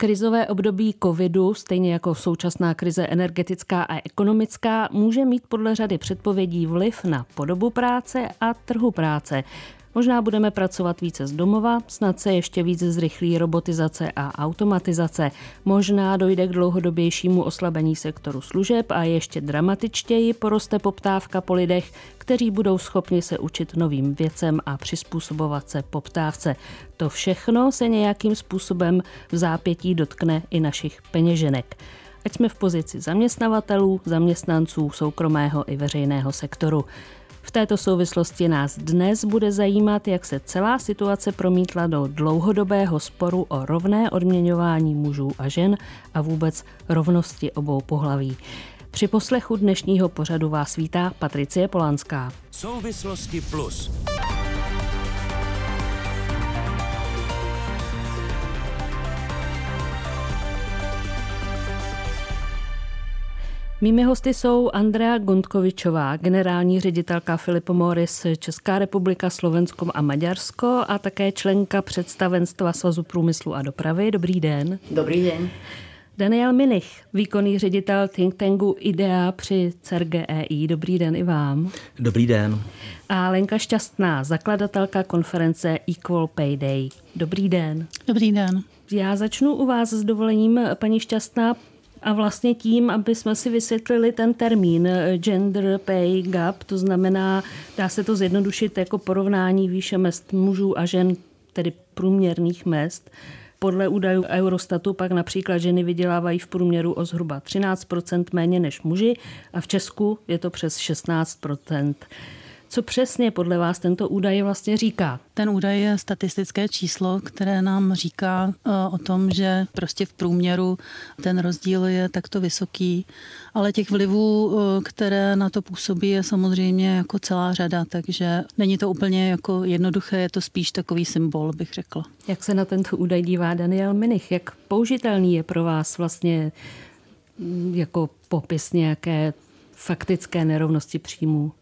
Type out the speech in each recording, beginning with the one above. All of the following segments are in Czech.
Krizové období covidu, stejně jako současná krize energetická a ekonomická, může mít podle řady předpovědí vliv na podobu práce a trhu práce. Možná budeme pracovat více z domova, snad se ještě více zrychlí robotizace a automatizace. Možná dojde k dlouhodobějšímu oslabení sektoru služeb a ještě dramatičtěji poroste poptávka po lidech, kteří budou schopni se učit novým věcem a přizpůsobovat se poptávce. To všechno se nějakým způsobem v zápětí dotkne i našich peněženek ať jsme v pozici zaměstnavatelů, zaměstnanců soukromého i veřejného sektoru. V této souvislosti nás dnes bude zajímat, jak se celá situace promítla do dlouhodobého sporu o rovné odměňování mužů a žen a vůbec rovnosti obou pohlaví. Při poslechu dnešního pořadu vás vítá Patricie Polanská. Souvislosti plus. Mými hosty jsou Andrea Gondkovičová, generální ředitelka Filipo Morris Česká republika, Slovensko a Maďarsko a také členka představenstva Svazu průmyslu a dopravy. Dobrý den. Dobrý den. Daniel Minich, výkonný ředitel think tanku IDEA při CERGEI. Dobrý den i vám. Dobrý den. A Lenka Šťastná, zakladatelka konference Equal Pay Day. Dobrý den. Dobrý den. Já začnu u vás s dovolením, paní Šťastná. A vlastně tím, aby jsme si vysvětlili ten termín eh, gender pay gap, to znamená, dá se to zjednodušit jako porovnání výše mest mužů a žen, tedy průměrných mest. Podle údajů Eurostatu pak například ženy vydělávají v průměru o zhruba 13 méně než muži a v Česku je to přes 16 co přesně podle vás tento údaj vlastně říká? Ten údaj je statistické číslo, které nám říká eh, o tom, že prostě v průměru ten rozdíl je takto vysoký, ale těch vlivů, eh, které na to působí, je samozřejmě jako celá řada, takže není to úplně jako jednoduché, je to spíš takový symbol, bych řekla. Jak se na tento údaj dívá Daniel Minich? Jak použitelný je pro vás vlastně mm, jako popis nějaké faktické nerovnosti příjmů?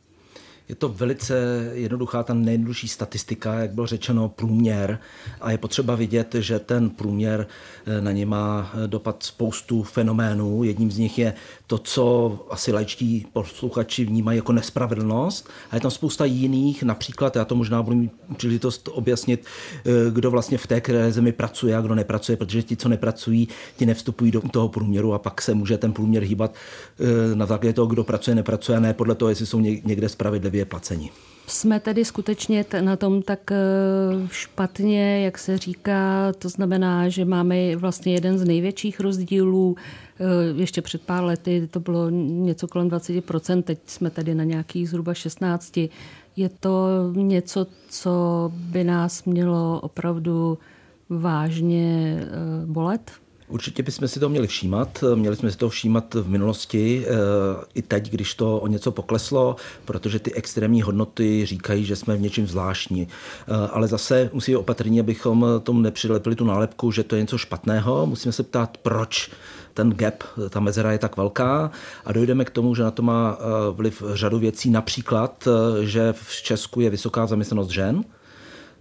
Je to velice jednoduchá, ta nejjednodušší statistika, jak bylo řečeno, průměr. A je potřeba vidět, že ten průměr eh, na ně má eh, dopad spoustu fenoménů. Jedním z nich je to, co asi lajčtí posluchači vnímají jako nespravedlnost. A je tam spousta jiných, například, já to možná budu mít příležitost objasnit, eh, kdo vlastně v té které zemi pracuje a kdo nepracuje, protože ti, co nepracují, ti nevstupují do toho průměru a pak se může ten průměr hýbat na základě toho, kdo pracuje, nepracuje, a ne podle toho, jestli jsou někde spravedlivěji spravedlivě placeni. Jsme tedy skutečně na tom tak eh, špatně, jak se říká, to znamená, že máme vlastně jeden z největších rozdílů. Eh, ještě před pár lety to bylo něco kolem 20%, teď jsme tady na nějakých zhruba 16%. Je to něco, co by nás mělo opravdu vážně eh, bolet? Určitě bychom si to měli všímat. Měli jsme si to všímat v minulosti, eh, i teď, když to o něco pokleslo, protože ty extrémní hodnoty říkají, že jsme v něčem zvláštní. Eh, ale zase musí opatrně, abychom tomu nepřilepili tu nálepku, že to je něco špatného. Musíme se ptát, proč ten gap, ta mezera je tak velká a dojdeme k tomu, že na to má eh, vliv řadu věcí, například, že v Česku je vysoká zaměstnanost žen,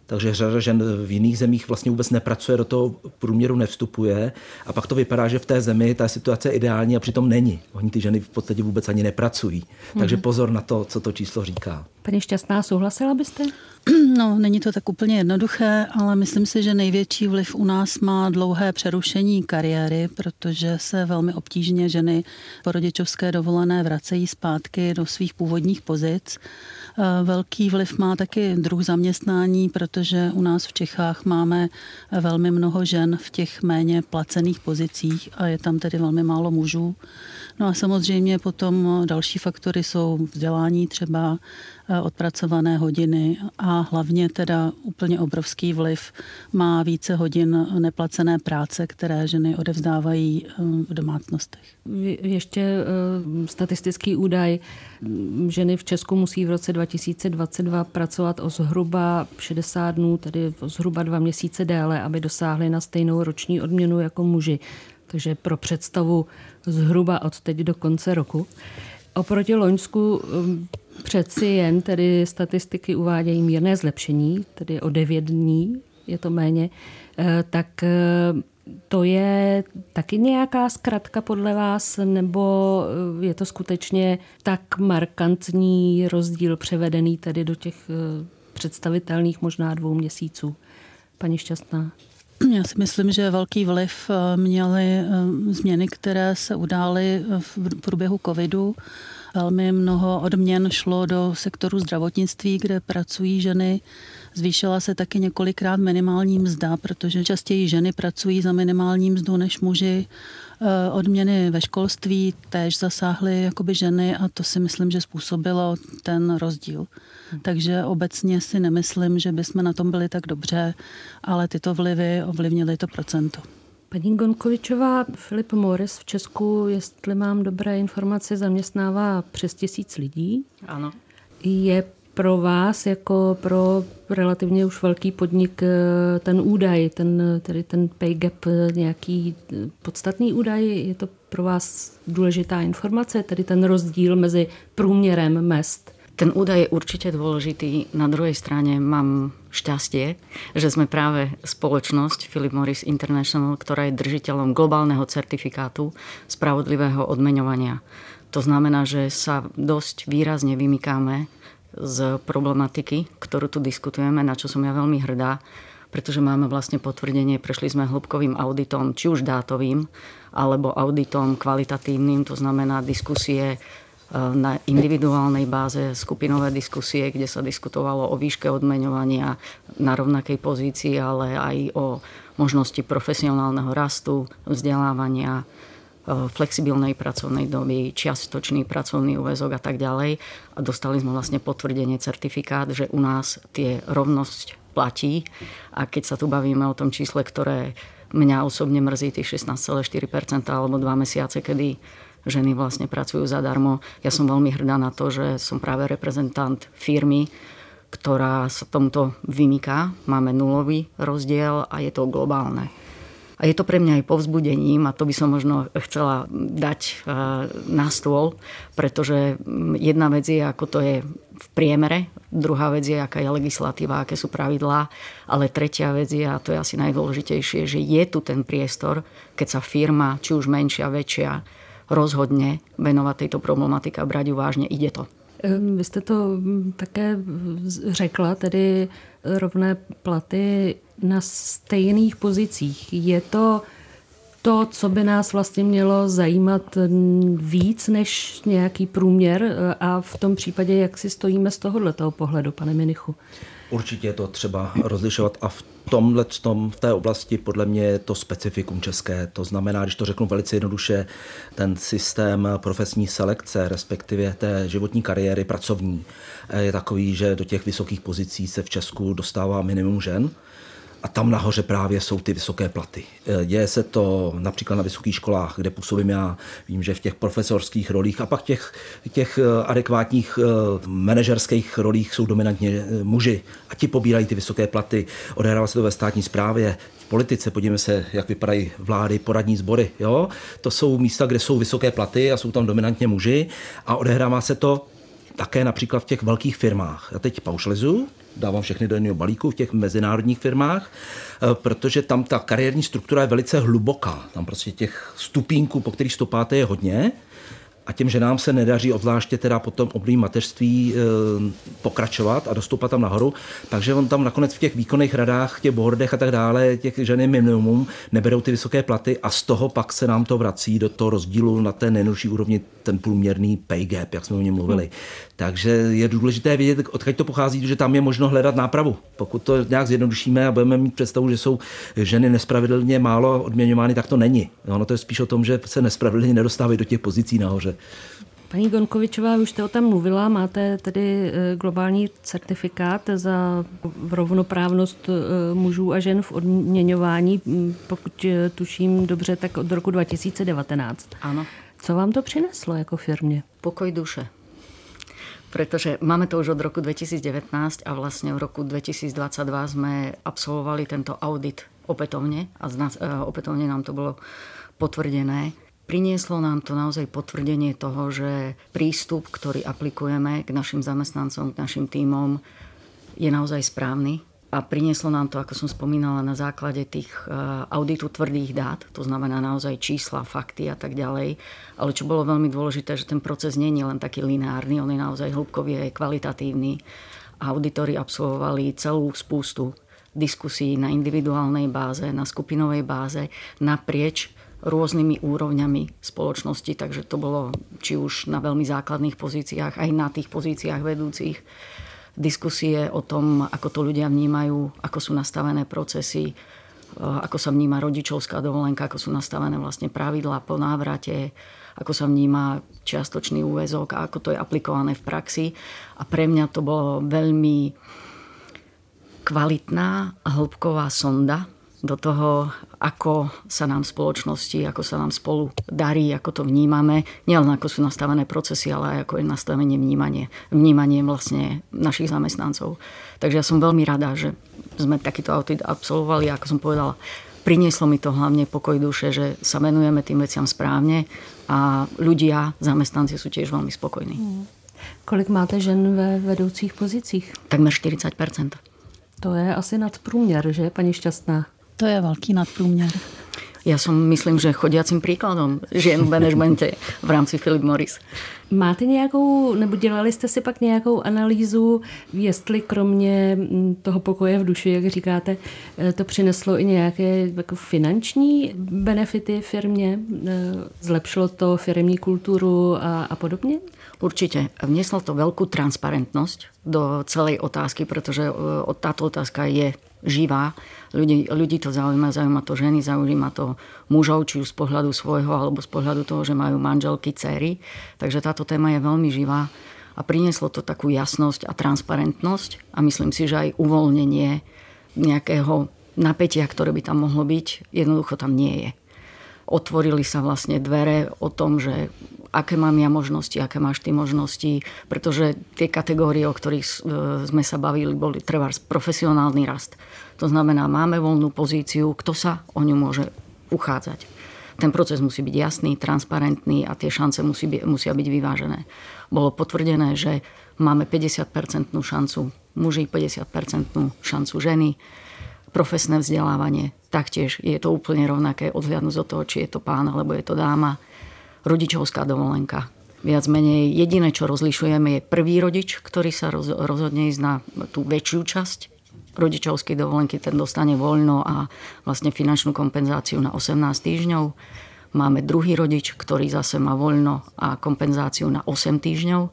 takže řada žen v jiných zemích vlastně vůbec nepracuje, do toho průměru nevstupuje a pak to vypadá, že v té zemi ta situace je ideální a přitom není. Oni ty ženy v podstatě vůbec ani nepracují. Takže mhm. pozor na to, co to číslo říká. Paní Šťastná, souhlasila byste? No, není to tak úplně jednoduché, ale myslím si, že největší vliv u nás má dlouhé přerušení kariéry, protože se velmi obtížně ženy po rodičovské dovolené vracejí zpátky do svých původních pozic. Eh, velký vliv má taky druh zaměstnání, protože u nás v Čechách máme velmi mnoho žen v těch méně placených pozicích a je tam tedy velmi málo mužů. No a samozřejmě potom další faktory jsou vzdělání třeba Eh, odpracované hodiny a hlavně teda úplně obrovský vliv má více hodin neplacené práce, které ženy odevzdávají eh, v domácnostech. Ještě eh, statistický údaj. Ženy v Česku musí v roce 2022 pracovat o zhruba 60 dnů, tedy o zhruba dva měsíce déle, aby dosáhly na stejnou roční odměnu jako muži. Takže pro představu zhruba od teď do konce roku. Oproti Loňsku Přeci jen tedy statistiky uvádějí mírné zlepšení, tedy o 9 dní je to méně, eh, tak eh, To je taky nějaká zkratka podle vás, nebo je to skutečně tak markantní rozdíl převedený tedy do těch eh, představitelných možná dvou měsíců? Paní Šťastná. Já si myslím, že velký vliv eh, měly eh, změny, které se udály v průběhu covidu. Velmi mnoho odměn šlo do sektoru zdravotnictví, kde pracují ženy. Zvýšila se taky několikrát minimální mzda, protože častěji ženy pracují za minimální mzdu než muži. Eh, odměny ve školství též zasáhly jakoby ženy a to si myslím, že způsobilo ten rozdíl. Takže obecně si nemyslím, že bychom na tom byli tak dobře, ale tyto vlivy ovlivnily to procento. Paní Gonkovičová, Filip Morris v Česku, jestli mám dobré informace, zaměstnává přes tisíc lidí. Ano. Je pro vás jako pro relativně už velký podnik eh, ten údaj, ten, tedy ten pay gap eh, nějaký eh, podstatný údaj? Je to pro vás důležitá informace, tedy ten rozdíl mezi průměrem mest? Ten údaj je určite dôležitý. Na druhej strane mám šťastie, že sme práve spoločnosť Philip Morris International, ktorá je držiteľom globálneho certifikátu spravodlivého odmeňovania. To znamená, že sa dosť výrazne vymykáme z problematiky, ktorú tu diskutujeme, na čo som ja veľmi hrdá, pretože máme vlastne potvrdenie, prešli sme hĺbkovým auditom, či už dátovým, alebo auditom kvalitatívnym, to znamená diskusie na individuálnej báze skupinové diskusie, kde sa diskutovalo o výške odmeňovania na rovnakej pozícii, ale aj o možnosti profesionálneho rastu, vzdelávania, flexibilnej pracovnej doby, čiastočný pracovný úvezok a tak ďalej. A dostali sme vlastne potvrdenie, certifikát, že u nás tie rovnosť platí. A keď sa tu bavíme o tom čísle, ktoré mňa osobne mrzí, tých 16,4% alebo dva mesiace, kedy ženy vlastne pracujú zadarmo. Ja som veľmi hrdá na to, že som práve reprezentant firmy, ktorá sa tomuto vymyká. Máme nulový rozdiel a je to globálne. A je to pre mňa aj povzbudením a to by som možno chcela dať e, na stôl, pretože jedna vec je, ako to je v priemere, druhá vec je, aká je legislatíva, aké sú pravidlá, ale tretia vec je, a to je asi najdôležitejšie, že je tu ten priestor, keď sa firma, či už menšia, väčšia, rozhodne venovať tejto problematike a brať ju vážne. Ide to. Vy jste to také řekla, tedy rovné platy na stejných pozicích. Je to to, co by nás vlastně mělo zajímat víc než nějaký průměr a v tom případě, jak si stojíme z tohoto pohledu, pane Minichu? Určitě je to třeba rozlišovat a v tomhle tom, v té oblasti podle mě je to specifikum české. To znamená, když to řeknu velice jednoduše, ten systém profesní selekce, respektive té životní kariéry pracovní, je takový, že do těch vysokých pozicí se v Česku dostává minimum žen a tam nahoře právě jsou ty vysoké platy. E, děje se to například na vysokých školách, kde působím já. Vím, že v těch profesorských rolích a pak těch, těch e, adekvátních e, manažerských rolích jsou dominantně muži a ti pobírají ty vysoké platy. Odehrává se to ve státní správě, v politice, podívejme se, jak vypadají vlády, poradní sbory. Jo? To jsou místa, kde jsou vysoké platy a jsou tam dominantně muži a odehrává se to také například v těch velkých firmách. Já teď paušalizuju, dávám všechny do jednoho balíku v těch mezinárodních firmách, eh, protože tam ta kariérní struktura je velice hluboká. Tam prostě těch stupínků, po kterých stopáte, je hodně a těm ženám se nedaří, obzvláště teda potom oblým mateřství, eh, pokračovat a dostupat tam nahoru. Takže on tam nakonec v těch výkonných radách, těch bordech a tak dále, těch ženy minimum, neberou ty vysoké platy a z toho pak se nám to vrací do toho rozdílu na té nejnožší úrovni, ten průměrný pay gap, jak jsme o něm mluvili. Hmm. Takže je důležité vědět, odkud to pochází, že tam je možno hledat nápravu. Pokud to nějak zjednodušíme a budeme mít představu, že jsou ženy nespravedlně málo odměňovány, tak to není. Ono to je spíš o tom, že se nespravedlně nedostávají do těch pozicí nahoře. Paní Gonkovičová, už jste o tom mluvila, máte tedy eh, globální certifikát za rovnoprávnost eh, mužů a žen v odměňování, hm, pokud eh, tuším dobře, tak od roku 2019. Ano. Co vám to přineslo jako firmě? Pokoj duše. Pretože máme to už od roku 2019 a vlastne v roku 2022 sme absolvovali tento audit opätovne a opätovne nám to bolo potvrdené Prinieslo nám to naozaj potvrdenie toho, že prístup, ktorý aplikujeme k našim zamestnancom, k našim týmom, je naozaj správny a prinieslo nám to, ako som spomínala, na základe tých eh, auditu tvrdých dát, to znamená naozaj čísla, fakty a tak ďalej. Ale čo bolo veľmi dôležité, že ten proces nie je len taký lineárny, on je naozaj hĺbkový a kvalitatívny. Auditori absolvovali celú spústu diskusí na individuálnej báze, na skupinovej báze, naprieč rôznymi úrovňami spoločnosti, takže to bolo či už na veľmi základných pozíciách, aj na tých pozíciách vedúcich diskusie o tom, ako to ľudia vnímajú, ako sú nastavené procesy, e, ako sa vníma rodičovská dovolenka, ako sú nastavené vlastne pravidlá po návrate, ako sa vníma čiastočný úvezok a ako to je aplikované v praxi. A pre mňa to bolo veľmi kvalitná a hĺbková sonda do toho, ako sa nám v spoločnosti, ako sa nám spolu darí, ako to vnímame. Nielen ako sú nastavené procesy, ale aj ako je nastavenie vnímanie, vnímanie vlastne našich zamestnancov. Takže ja som veľmi rada, že sme takýto audit absolvovali. Ako som povedala, prinieslo mi to hlavne pokoj duše, že sa venujeme tým veciam správne a ľudia, zamestnanci sú tiež veľmi spokojní. Kolik máte žen ve vedoucích pozicích? Takmer 40% To je asi nadprůměr, že, paní Šťastná? To je velký nadprůměr. Ja som myslím, že chodiacím príkladom žien v manažmente v rámci Philip Morris. Máte nějakou, nebo dělali jste si pak nějakou analýzu, jestli kromě mm, toho pokoje v duši, jak říkáte, eh, to přineslo i nějaké jako finanční benefity firmě? Eh, zlepšilo to firmní kulturu a, a podobně? Určite. Vnieslo to veľkú transparentnosť do celej otázky, pretože eh, táto otázka je živá. Ľudí, ľudí to zaujíma, zaujíma to ženy, zaujíma to mužov, či už z pohľadu svojho, alebo z pohľadu toho, že majú manželky, céry. Takže táto téma je veľmi živá a prinieslo to takú jasnosť a transparentnosť a myslím si, že aj uvoľnenie nejakého napätia, ktoré by tam mohlo byť, jednoducho tam nie je. Otvorili sa vlastne dvere o tom, že aké mám ja možnosti, aké máš ty možnosti, pretože tie kategórie, o ktorých e, sme sa bavili, boli trvár profesionálny rast. To znamená, máme voľnú pozíciu, kto sa o ňu môže uchádzať. Ten proces musí byť jasný, transparentný a tie šance musí by, musia byť vyvážené. Bolo potvrdené, že máme 50% šancu muži, 50% šancu ženy. Profesné vzdelávanie taktiež je to úplne rovnaké odhľadnúť od toho, či je to pán alebo je to dáma rodičovská dovolenka. Viac menej jediné, čo rozlišujeme, je prvý rodič, ktorý sa rozhodne ísť na tú väčšiu časť rodičovskej dovolenky, ten dostane voľno a vlastne finančnú kompenzáciu na 18 týždňov. Máme druhý rodič, ktorý zase má voľno a kompenzáciu na 8 týždňov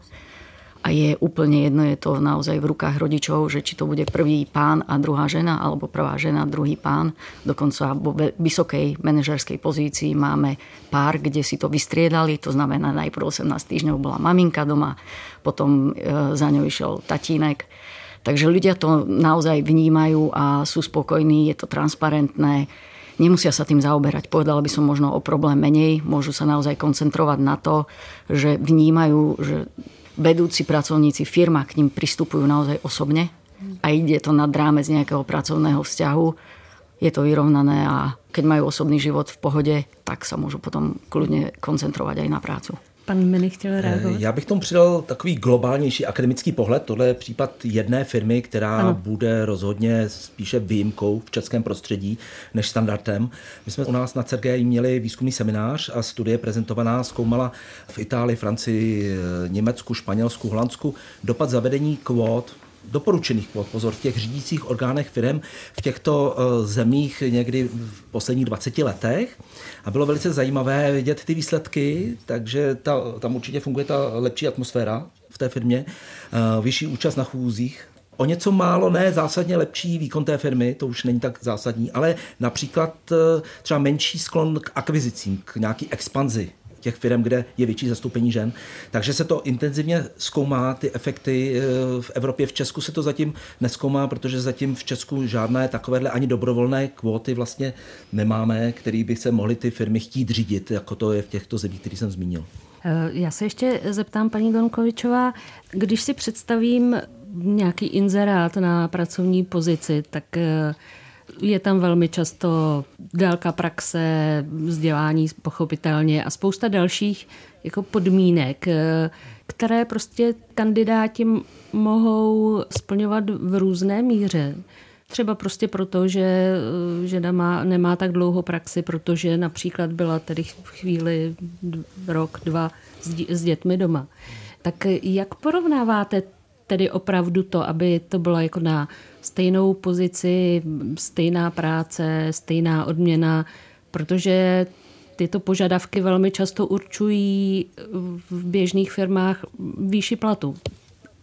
a je úplne jedno, je to naozaj v rukách rodičov, že či to bude prvý pán a druhá žena, alebo prvá žena, druhý pán. Dokonca vo vysokej manažerskej pozícii máme pár, kde si to vystriedali, to znamená najprv 18 týždňov bola maminka doma, potom e, za ňou išiel tatínek. Takže ľudia to naozaj vnímajú a sú spokojní, je to transparentné nemusia sa tým zaoberať. Povedala by som možno o problém menej, môžu sa naozaj koncentrovať na to, že vnímajú, že vedúci pracovníci firma k ním pristupujú naozaj osobne a ide to nad rámec nejakého pracovného vzťahu. Je to vyrovnané a keď majú osobný život v pohode, tak sa môžu potom kľudne koncentrovať aj na prácu. Pan Mini chtěl eh, reagovat. Já bych tomu přidal takový globálnější akademický pohled. Tohle je případ jedné firmy, která ano. bude rozhodně spíše výjimkou v českém prostředí než standardem. My jsme u nás na CERGEI měli výzkumný seminář a studie prezentovaná zkoumala v Itálii, Francii, Německu, Španělsku, Holandsku dopad zavedení kvót doporučených kvot, pozor, v těch řídících orgánech firm v těchto eh, zemích někdy v posledních 20 letech. A bylo velice zajímavé vidět ty výsledky, takže ta, tam určitě funguje ta lepší atmosféra v té firmě, eh, vyšší účast na chůzích, o něco málo, ne zásadně lepší výkon té firmy, to už není tak zásadní, ale například eh, třeba menší sklon k akvizicím, k nějaký expanzi těch firm, kde je větší zastoupení žen. Takže se to intenzivně zkoumá, ty efekty eh, v Evropě. V Česku se to zatím neskoumá, protože zatím v Česku žádné takovéhle ani dobrovolné kvóty vlastně nemáme, který by se mohly ty firmy chtít řídit, jako to je v těchto zemích, který jsem zmínil. Eh, já se ještě zeptám, paní Donkovičová, když si představím nějaký inzerát na pracovní pozici, tak eh, je tam velmi často délka praxe, vzdělání pochopitelně a spousta dalších jako podmínek, které prostě kandidáti mohou splňovat v různé míře. Třeba prostě proto, že eh, žena má, nemá tak dlouho praxi, protože například byla tedy v chvíli rok, dva s, s dětmi doma. Tak jak porovnáváte tedy opravdu to, aby to bylo jako na stejnou pozici, stejná práce, stejná odměna, protože tyto požadavky velmi často určují v běžných firmách výši platu.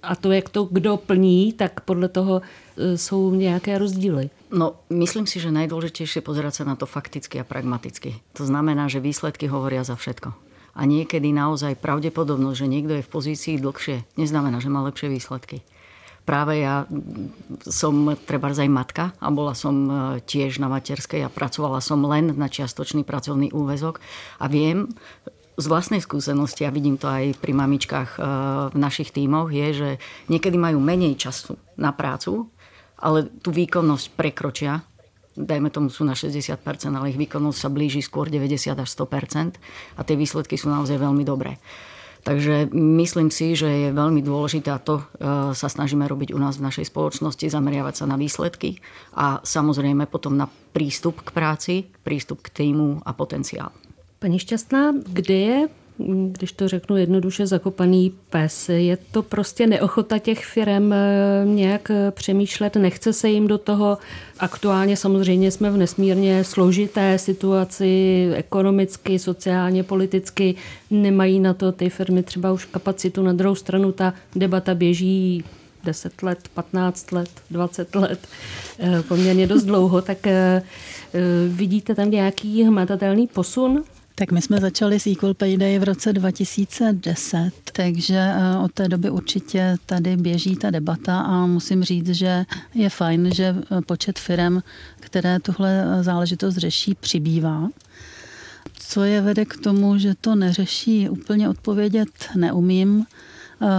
A to, jak to kdo plní, tak podle toho e, jsou nějaké rozdíly. No, myslím si, že najdôležitejšie pozerať sa na to fakticky a pragmaticky. To znamená, že výsledky hovoria za všetko. A niekedy naozaj pravdepodobnosť, že niekto je v pozícii dlhšie, neznamená, že má lepšie výsledky. Práve ja som treba aj matka a bola som e, tiež na materskej a pracovala som len na čiastočný pracovný úvezok. A viem z vlastnej skúsenosti, a vidím to aj pri mamičkách e, v našich tímoch, je, že niekedy majú menej času na prácu, ale tú výkonnosť prekročia dajme tomu sú na 60%, ale ich výkonnosť sa blíži skôr 90 až 100% a tie výsledky sú naozaj veľmi dobré. Takže myslím si, že je veľmi dôležité a to e, sa snažíme robiť u nás v našej spoločnosti, zameriavať sa na výsledky a samozrejme potom na prístup k práci, prístup k týmu a potenciál. Pani Šťastná, kde je když to řeknu jednoduše, zakopaný pes. Je to prostě neochota těch firm eh, nějak eh, přemýšlet, nechce se jim do toho. Aktuálně samozřejmě jsme v nesmírně složité situaci ekonomicky, sociálně, politicky. Nemají na to ty firmy třeba už kapacitu. Na druhou stranu ta debata běží 10 let, 15 let, 20 let, eh, poměrně dost dlouho, tak vidíte tam nějaký hmatatelný posun tak my jsme začali s Equal Pay Day v roce 2010, takže eh, od té doby určitě tady běží ta debata a musím říct, že je fajn, že eh, počet firm, které tuhle eh, záležitost řeší, přibývá. Co je vede k tomu, že to neřeší, úplně odpovědět neumím.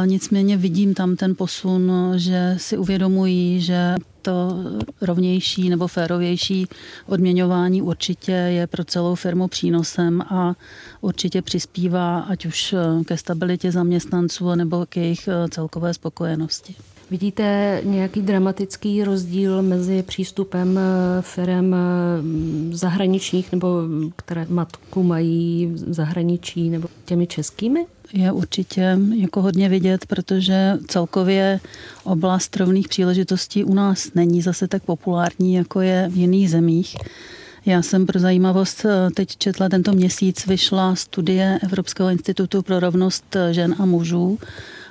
Nicméně vidím tam ten posun, že si uvědomují, že to rovnější nebo férovější odměňování určitě je pro celou firmu přínosem a určitě přispívá ať už ke stabilitě zaměstnanců nebo k jejich celkové spokojenosti. Vidíte nějaký dramatický rozdíl mezi přístupem firm zahraničních nebo které matku mají v zahraničí nebo těmi českými? Je určitě jako hodně vidět, protože celkově oblast rovných příležitostí u nás není zase tak populární, jako je v jiných zemích. Já jsem pro zajímavost eh, teď četla tento měsíc, vyšla studie Evropského institutu pro rovnost žen a mužů,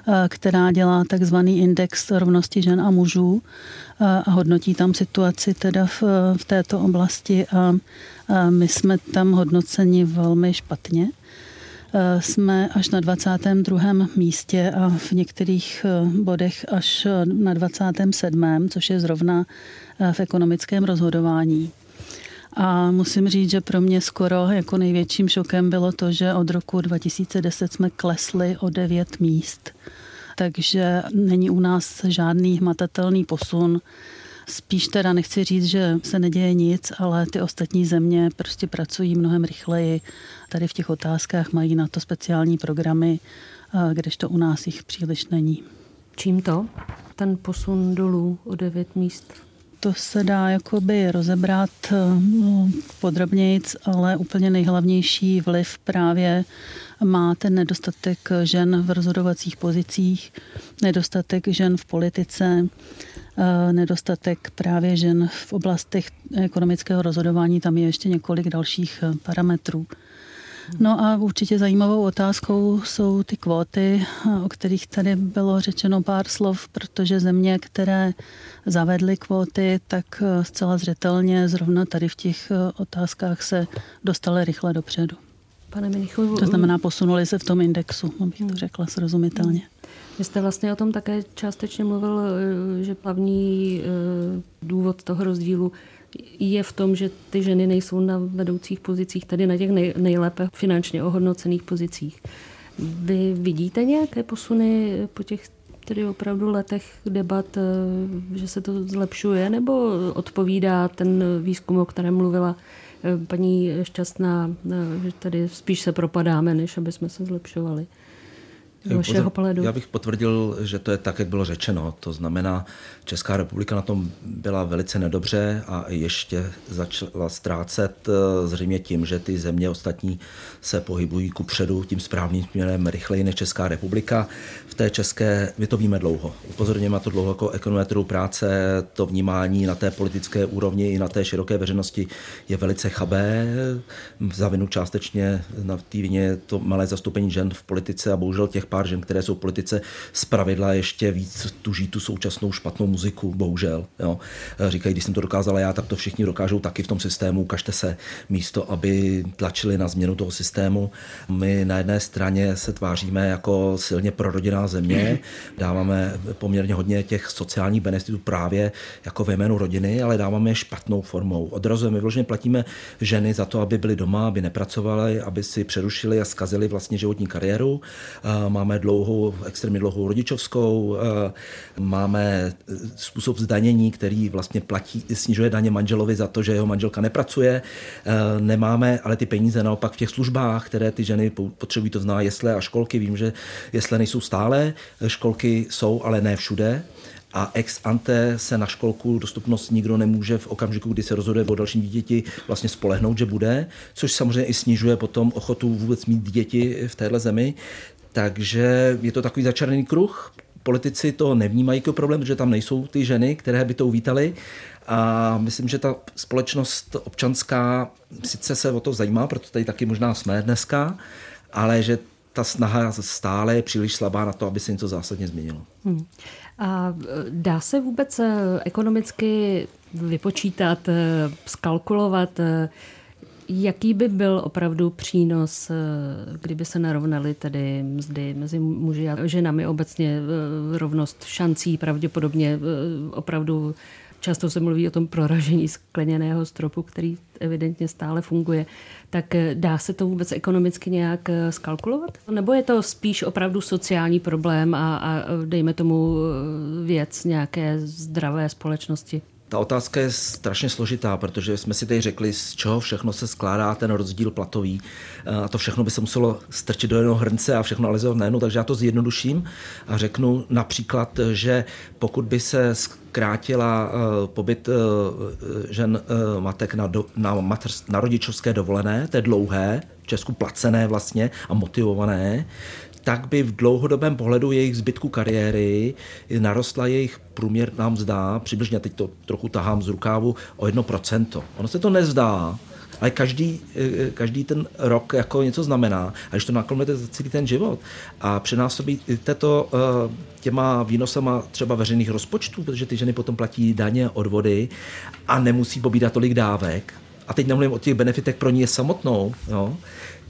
eh, která dělá takzvaný index rovnosti žen a mužů eh, a hodnotí tam situaci teda v, v této oblasti a my jsme tam hodnoceni velmi špatně. Eh, jsme až na 22. místě a v některých eh, bodech až eh, na 27., což je zrovna v ekonomickém rozhodování. A musím říct, že pro mě skoro jako největším šokem bylo to, že od roku 2010 jsme klesli o 9 míst. Takže není u nás žádný hmatatelný posun Spíš teda nechci říct, že se neděje nic, ale ty ostatní země prostě pracují mnohem rychleji. Tady v těch otázkách mají na to speciální programy, kdežto u nás jich příliš není. Čím to? Ten posun dolů o devět míst? To se dá jakoby rozebrat no, podrobněji, ale úplně nejhlavnější vliv právě má ten nedostatek žen v rozhodovacích pozicích, nedostatek žen v politice, Eh, nedostatek právě žen v oblastech ekonomického rozhodování, tam je ještě několik dalších eh, parametrů. No a určitě zajímavou otázkou jsou ty kvóty, eh, o kterých tady bylo řečeno pár slov, protože země, které zavedly kvóty, tak zcela zřetelně zrovna tady v těch otázkách se dostaly rychle dopředu. Pane Minichu, to znamená, posunuli se v tom indexu, abych to řekla srozumitelně. Vy jste vlastně o tom také částečně mluvil, eh, že hlavní eh, důvod toho rozdílu je v tom, že ty ženy nejsou na vedoucích pozicích, tedy na těch nej, nejlépe finančně ohodnocených pozicích. Vy vidíte nějaké posuny po těch tedy opravdu letech debat, eh, že se to zlepšuje, nebo odpovídá ten výzkum, o kterém mluvila paní Šťastná, že tady spíš se propadáme, než aby jsme se zlepšovali? Vašeho pohledu? Já bych potvrdil, že to je tak, jak bylo řečeno. To znamená, Česká republika na tom byla velice nedobře a ještě začala ztrácet eh, zřejmě tím, že ty země ostatní se pohybují ku předu tím správným směrem rychleji než Česká republika. V té české, my to víme dlouho. Upozorňujeme to dlouho jako ekonometrů práce, to vnímání na té politické úrovni i na té široké veřejnosti je velice chabé. Za vinu částečně na té vině to malé zastoupení žen v politice a bohužel těch pár žen, které jsou v politice, pravidla ještě víc tuží tu současnou špatnou muziku, bohužel. Jo. Říkají, když jsem to dokázala já, tak to všichni dokážou taky v tom systému. Ukažte se místo, aby tlačili na změnu toho systému. My na jedné straně se tváříme jako silně prorodinná země, dáváme poměrně hodně těch sociálních benefitů právě jako ve jménu rodiny, ale dáváme je špatnou formou. Odrazujeme, vyloženě platíme ženy za to, aby byly doma, aby nepracovaly, aby si přerušili a zkazili vlastně životní kariéru máme dlouhou, extrémně dlouhou rodičovskou, eh, máme způsob zdanění, který vlastně platí, snižuje daně manželovi za to, že jeho manželka nepracuje. Eh, nemáme ale ty peníze naopak v těch službách, které ty ženy potřebují, to zná jesle a školky. Vím, že jesle nejsou stále, školky jsou, ale ne všude a ex ante se na školku dostupnost nikdo nemůže v okamžiku, kdy se rozhoduje o dalším dítěti, vlastně spolehnout, že bude, což samozřejmě i snižuje potom ochotu vůbec mít děti v téhle zemi. Takže je to takový začarný kruh. Politici to nevnímají jako problém, protože tam nejsou ty ženy, které by to uvítali. A myslím, že ta společnost občanská sice se o to zajímá, proto tady taky možná jsme dneska, ale že ta snaha stále je příliš slabá na to, aby se něco zásadně změnilo. Hmm. A e, dá se vůbec e, ekonomicky vypočítat, e, skalkulovat, Jaký by byl opravdu přínos, eh, kdyby se narovnaly tedy mzdy mezi muži a ženami obecně eh, rovnost šancí pravděpodobně eh, opravdu Často se mluví o tom proražení skleněného stropu, který evidentně stále funguje. Tak dá se to vůbec ekonomicky nějak skalkulovat? Nebo je to spíš opravdu sociální problém a, a dejme tomu věc nějaké zdravé společnosti? Ta otázka je strašně složitá, protože jsme si tady řekli, z čeho všechno se skládá ten rozdíl platový. A to všechno by se muselo strčit do jednoho hrnce a všechno analyzovat najednou, takže já to zjednoduším a řeknu například, že pokud by se zkrátila uh, pobyt uh, žen matek na, do, na, matr, na rodičovské dovolené, to je dlouhé, v Česku placené vlastně a motivované, tak by v dlouhodobém pohledu jejich zbytku kariéry narostla jejich průměrná mzda, přibližně teď to trochu tahám z rukávu, o 1%. Ono se to nezdá, ale každý, eh, každý ten rok jako něco znamená. A když to naklonujete za celý ten život a přenásobíte to eh, těma výnosama třeba veřejných rozpočtů, protože ty ženy potom platí daně, odvody a nemusí pobídat tolik dávek, a teď nemluvím o těch benefitech pro ní samotnou, jo,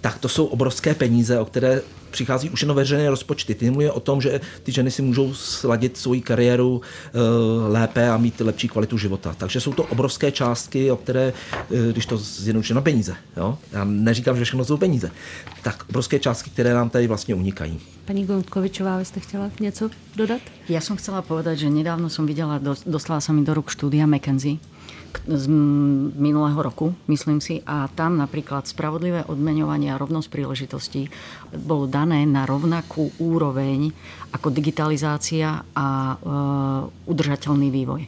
tak to jsou obrovské peníze, o které přichází už jenom veřejné rozpočty. Ty mluví o tom, že ty ženy si můžou sladit svoji kariéru uh, lépe a mít lepší kvalitu života. Takže jsou to obrovské částky, o které, uh, když to zjednoduším na peníze, jo? já neříkám, že všechno jsou peníze, tak obrovské částky, které nám tady vlastně unikají. Paní Gontkovičová, vy jste chtěla něco dodat? Já jsem chcela povedať, že nedávno jsem viděla, dostala se mi do ruk štúdia McKenzie, z minulého roku, myslím si, a tam napríklad spravodlivé odmeňovanie a rovnosť príležitostí bolo dané na rovnakú úroveň ako digitalizácia a e, udržateľný vývoj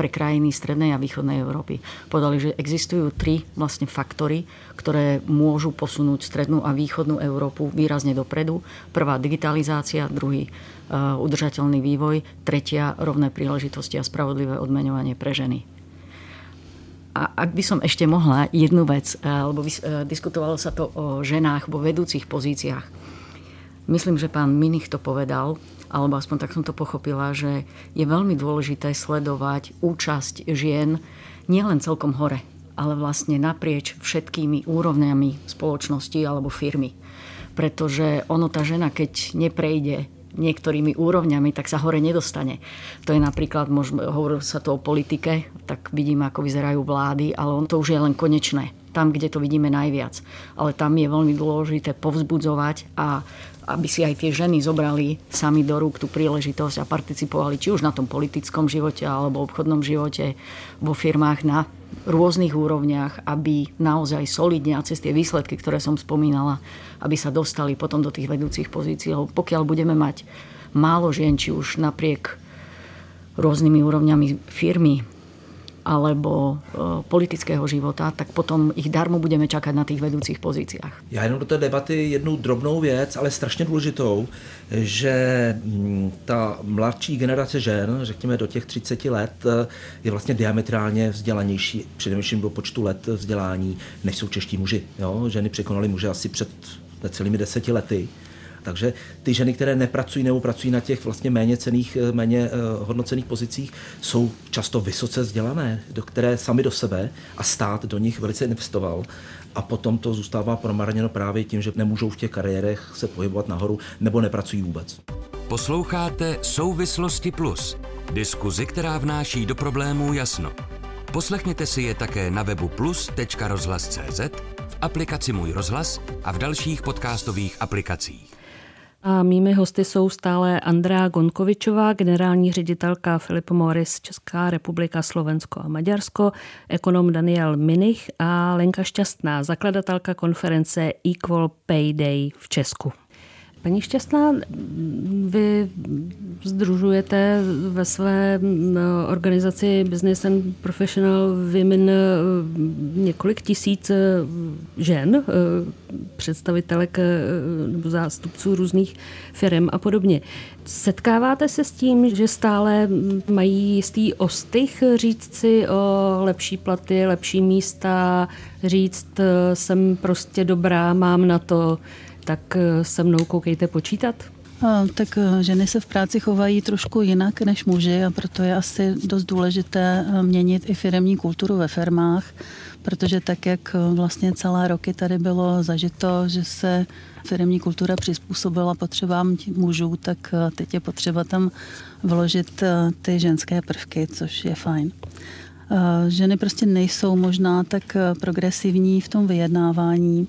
pre krajiny strednej a východnej Európy. Podali, že existujú tri vlastne faktory, ktoré môžu posunúť strednú a východnú Európu výrazne dopredu. Prvá digitalizácia, druhý uh, udržateľný vývoj, tretia rovné príležitosti a spravodlivé odmeňovanie pre ženy. A ak by som ešte mohla jednu vec, eh, lebo eh, diskutovalo sa to o ženách vo vedúcich pozíciách. Myslím, že pán Minich to povedal, alebo aspoň tak som to pochopila, že je veľmi dôležité sledovať účasť žien nielen celkom hore, ale vlastne naprieč všetkými úrovňami spoločnosti alebo firmy. Pretože ono, tá žena, keď neprejde niektorými úrovňami, tak sa hore nedostane. To je napríklad, hovorí sa to o politike, tak vidíme, ako vyzerajú vlády, ale on to už je len konečné. Tam, kde to vidíme najviac. Ale tam je veľmi dôležité povzbudzovať a aby si aj tie ženy zobrali sami do rúk tú príležitosť a participovali či už na tom politickom živote alebo obchodnom živote vo firmách na rôznych úrovniach, aby naozaj solidne a cez tie výsledky, ktoré som spomínala, aby sa dostali potom do tých vedúcich pozícií. Lebo pokiaľ budeme mať málo žien, či už napriek rôznymi úrovňami firmy, alebo e, politického života, tak potom ich darmo budeme čakať na těch vedoucích pozicích. Já jenom do té debaty jednu drobnou věc, ale strašně důležitou, že mm, ta mladší generace žen, řekněme do těch 30 let, e, je vlastně diametrálně vzdělanější, především do počtu let vzdělání, než jsou čeští muži. Jo? Ženy překonaly muže asi před necelými deseti lety. Takže ty ženy, které nepracují nebo pracují na těch vlastně méně cených, eh, méně eh, hodnocených pozicích, jsou často vysoce vzdělané, do které sami do sebe a stát do nich velice investoval. A potom to zůstává promarněno právě tím, že nemůžou v těch kariérech se pohybovat nahoru nebo nepracují vůbec. Posloucháte Souvislosti Plus, diskuzi, která vnáší do problémů jasno. Poslechněte si je také na webu plus.rozhlas.cz, v aplikaci Můj rozhlas a v dalších podcastových aplikacích. A mými hosty jsou stále Andrea Gonkovičová, generální ředitelka Filip Morris, Česká republika, Slovensko a Maďarsko, ekonom Daniel Minich a Lenka Šťastná, zakladatelka konference Equal Pay Day v Česku. Paní Šťastná, vy združujete ve své organizaci Business and Professional Women několik tisíc žen, představitelek nebo zástupců různých firm a podobně. Setkáváte se s tím, že stále mají jistý ostych říct si o lepší platy, lepší místa, říct jsem prostě dobrá, mám na to, tak eh, se mnou koukejte počítat? Tak eh, ženy se v práci chovají trošku jinak než muži a proto je asi dost důležité eh, měnit i firemní kulturu ve firmách, protože tak, jak vlastně celé roky tady bylo zažito, že se firemní kultura přizpůsobila potřebám mužů, tak teď je potřeba tam vložit ty ženské prvky, což je fajn. Ženy prostě nejsou možná tak progresivní v tom vyjednávání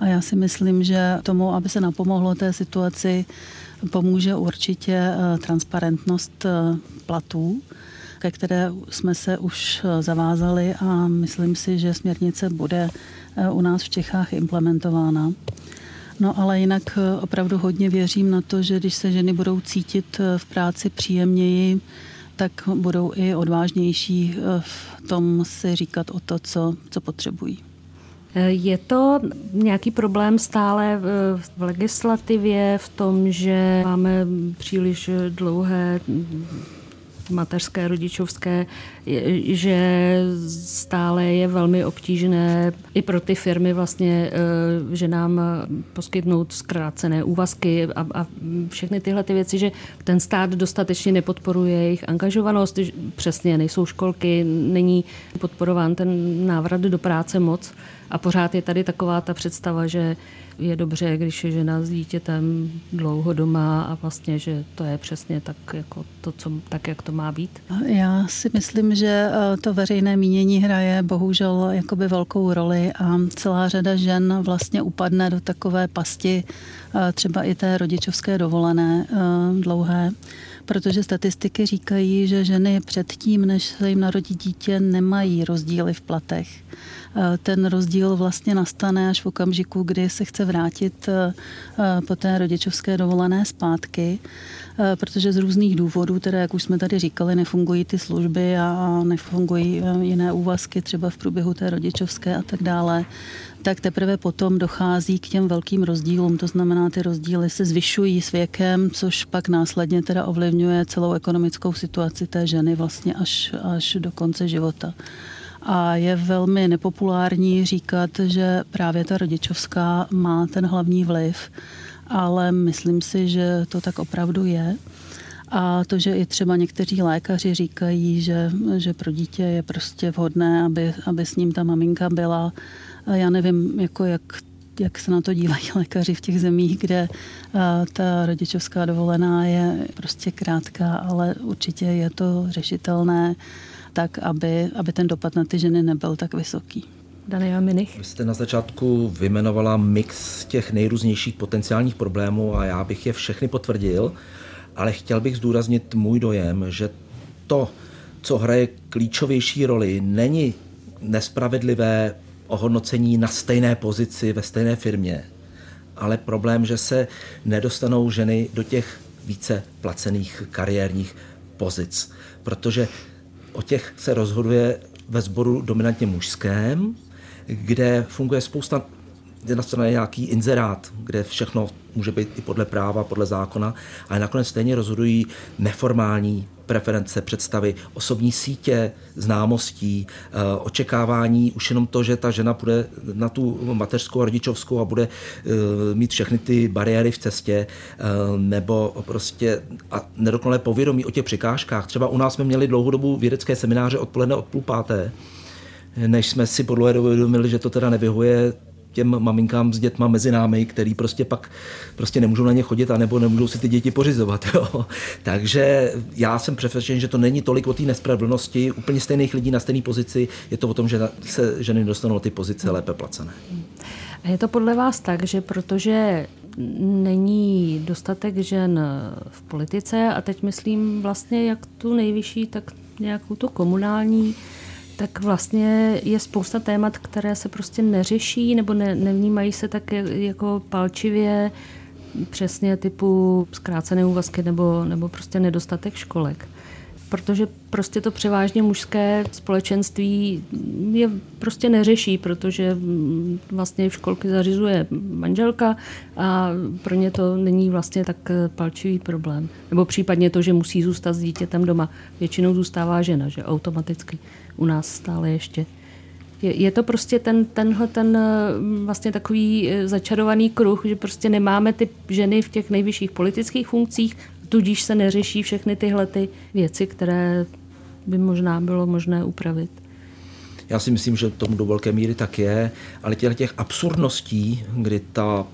a já si myslím, že tomu, aby se napomohlo té situaci, pomůže určitě eh, transparentnost eh, platů, ke které jsme se už eh, zavázali a myslím si, že směrnice bude u nás v Čechách implementována. No ale jinak opravdu hodně věřím na to, že když se ženy budou cítit v práci příjemněji, tak budou i odvážnější v tom si říkat o to, co, co potřebují. Je to nějaký problém stále v legislativě, v tom, že máme příliš dlouhé mateřské, rodičovské, že stále je velmi obtížné i pro ty firmy vlastně, eh, že nám poskytnout zkrácené úvazky a, a všechny tyhle ty věci, že ten stát dostatečně nepodporuje jejich angažovanost, přesně nejsou školky, není podporován ten návrat do práce moc. A pořád je tady taková ta představa, že je dobře, když je žena s dítětem dlouho doma a vlastně, že to je přesně tak, jako to, co, tak, jak to má být? Já si myslím, že eh, to veřejné mínění hraje bohužel jakoby velkou roli a celá řada žen vlastně upadne do takové pasti eh, třeba i té rodičovské dovolené eh, dlouhé, protože statistiky říkají, že ženy předtím, než se jim narodí dítě, nemají rozdíly v platech. Eh, ten rozdíl vlastně nastane až v okamžiku, kdy se chce vrátit eh, eh, po té rodičovské dovolené zpátky, protože z různých důvodů, teda jak už jsme tady říkali, nefungují ty služby a nefungují jiné úvazky třeba v průběhu té rodičovské a tak dále, tak teprve potom dochází k těm velkým rozdílům. To znamená, ty rozdíly se zvyšují s věkem, což pak následně teda ovlivňuje celou ekonomickou situaci té ženy vlastně až, až do konce života. A je velmi nepopulární říkat, že právě ta rodičovská má ten hlavní vliv, ale myslím si, že to tak opravdu je. A to, že i třeba někteří lékaři říkají, že, že pro dítě je prostě vhodné, aby, aby s ním ta maminka byla. Já nevím, jako jak, jak se na to dívají lékaři v těch zemích, kde ta rodičovská dovolená je prostě krátká, ale určitě je to řešitelné tak, aby, aby ten dopad na ty ženy nebyl tak vysoký. Daniela Minich. Vy jste na začátku vymenovala mix těch nejrůznějších potenciálních problémů a já bych je všechny potvrdil, ale chtěl bych zdůraznit můj dojem, že to, co hraje klíčovější roli, není nespravedlivé ohodnocení na stejné pozici ve stejné firmě, ale problém, že se nedostanou ženy do těch více placených kariérních pozic, protože o těch se rozhoduje ve sboru dominantně mužském, kde funguje spousta jedna strana je nějaký inzerát, kde všechno může být i podle práva, podle zákona, ale nakonec stejně rozhodují neformální preference, představy, osobní sítě, známostí, eh, očekávání, už jenom to, že ta žena půjde na tu mateřskou a rodičovskou a bude eh, mít všechny ty bariéry v cestě, eh, nebo prostě a nedokonalé povědomí o těch překážkách. Třeba u nás jsme měli dlouhodobu vědecké semináře odpoledne od půl páté, než jsme si podle uvědomili, že to teda nevyhuje těm maminkám s dětma mezi námi, který prostě pak prostě nemůžou na ně chodit a nebo nemůžou si ty děti pořizovat. Jo. Takže já jsem přesvědčen, že to není tolik o té nespravedlnosti úplně stejných lidí na stejné pozici, je to o tom, že se ženy dostanou ty pozice lépe placené. A je to podle vás tak, že protože není dostatek žen v politice a teď myslím vlastně jak tu nejvyšší, tak nějakou tu komunální tak vlastně je spousta témat, které se prostě neřeší nebo ne, nevnímají se tak jako palčivě, přesně typu zkrácené úvazky nebo, nebo prostě nedostatek školek. Protože prostě to převážně mužské společenství je prostě neřeší, protože vlastně v školky zařizuje manželka a pro ně to není vlastně tak palčivý problém. Nebo případně to, že musí zůstat s dítětem doma. Většinou zůstává žena, že automaticky u nás stále ještě. Je, je to prostě ten, tenhle ten eh, vlastně takový eh, začarovaný kruh, že prostě nemáme ty ženy v těch nejvyšších politických funkcích, tudíž se neřeší všechny tyhle ty věci, které by možná bylo možné upravit. Já si myslím, že tomu do velké míry tak je, ale těch, těch absurdností, kdy ta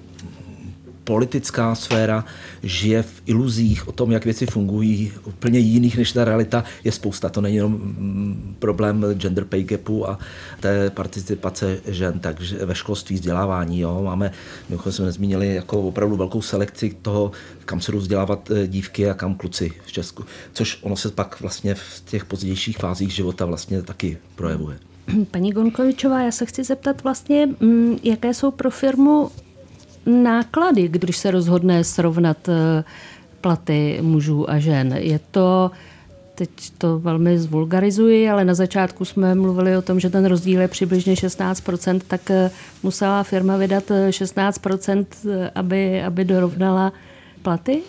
politická sféra žije v iluzích o tom, jak věci fungují, úplně jiných než ta realita, je spousta. To není jenom mm, problém gender pay gapu a té participace žen, takže ve školství vzdělávání. Jo. Máme, my jsme nezmínili, jako opravdu velkou selekci toho, kam se jdou vzdělávat eh, dívky a kam kluci v Česku. Což ono se pak vlastně v těch pozdějších fázích života vlastně taky projevuje. Paní Gonkovičová, já se chci zeptat vlastně, mm, jaké jsou pro firmu náklady, když se rozhodne srovnat eh, platy mužů a žen. Je to, teď to velmi zvulgarizuji, ale na začátku jsme mluvili o tom, že ten rozdíl je přibližně 16%, tak eh, musela firma vydat 16%, eh, aby, aby dorovnala platy?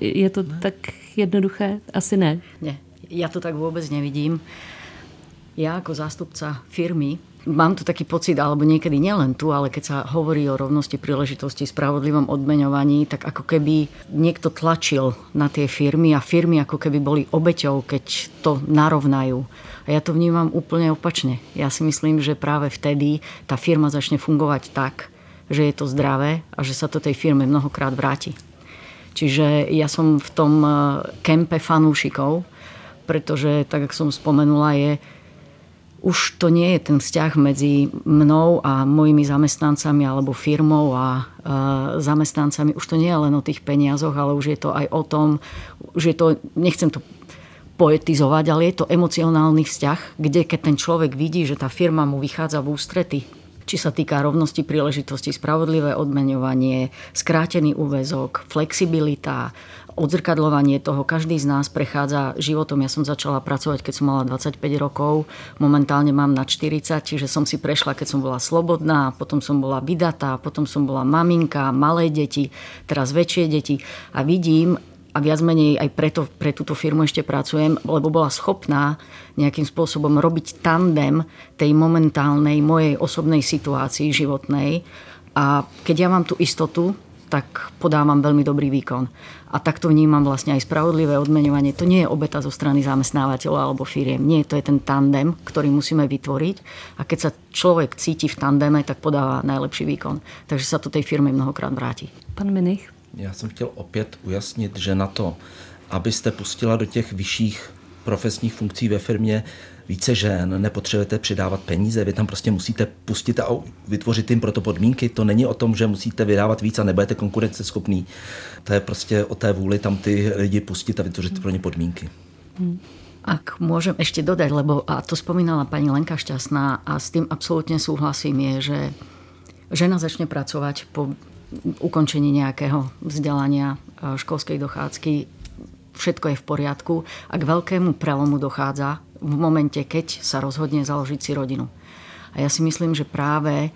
Je to ne. tak jednoduché? Asi ne. Ne, já to tak vůbec nevidím. Já jako zástupca firmy mám tu taký pocit, alebo niekedy nielen tu, ale keď sa hovorí o rovnosti príležitosti, spravodlivom odmeňovaní, tak ako keby niekto tlačil na tie firmy a firmy ako keby boli obeťou, keď to narovnajú. A ja to vnímam úplne opačne. Ja si myslím, že práve vtedy tá firma začne fungovať tak, že je to zdravé a že sa to tej firme mnohokrát vráti. Čiže ja som v tom eh, kempe fanúšikov, pretože, tak jak som spomenula, je už to nie je ten vzťah medzi mnou a mojimi zamestnancami alebo firmou a e, zamestnancami. Už to nie je len o tých peniazoch, ale už je to aj o tom, že to, nechcem to poetizovať, ale je to emocionálny vzťah, kde keď ten človek vidí, že tá firma mu vychádza v ústrety, či sa týka rovnosti príležitosti, spravodlivé odmeňovanie, skrátený úvezok, flexibilita, odzrkadlovanie toho. Každý z nás prechádza životom. Ja som začala pracovať, keď som mala 25 rokov. Momentálne mám na 40, čiže som si prešla, keď som bola slobodná, potom som bola vydatá, potom som bola maminka, malé deti, teraz väčšie deti. A vidím, a viac menej aj preto pre túto firmu ešte pracujem, lebo bola schopná nejakým spôsobom robiť tandem tej momentálnej mojej osobnej situácii životnej. A keď ja mám tú istotu, tak podávam veľmi dobrý výkon. A takto vnímam vlastne aj spravodlivé odmeňovanie. To nie je obeta zo strany zamestnávateľa alebo firiem. Nie, to je ten tandem, ktorý musíme vytvoriť. A keď sa človek cíti v tandeme, tak podáva najlepší výkon. Takže sa to tej firme mnohokrát vráti. Pan Minich? Já jsem chtěl opět ujasnit, že na to, abyste pustila do těch vyšších profesních funkcí ve firmě více žen, nepotřebujete přidávat peníze, vy tam prostě musíte pustit a vytvořit jim proto podmínky. To není o tom, že musíte vydávat víc a nebudete konkurenceschopný. To je prostě o té vůli tam ty lidi pustit a vytvořit pro ně podmínky. Hmm. Ak môžem ešte dodať, lebo a to spomínala pani Lenka Šťastná a s tým absolútne súhlasím, je, že žena začne pracovať po ukončení nejakého vzdelania, e, školskej dochádzky, všetko je v poriadku a k veľkému prelomu dochádza v momente, keď sa rozhodne založiť si rodinu. A ja si myslím, že práve e,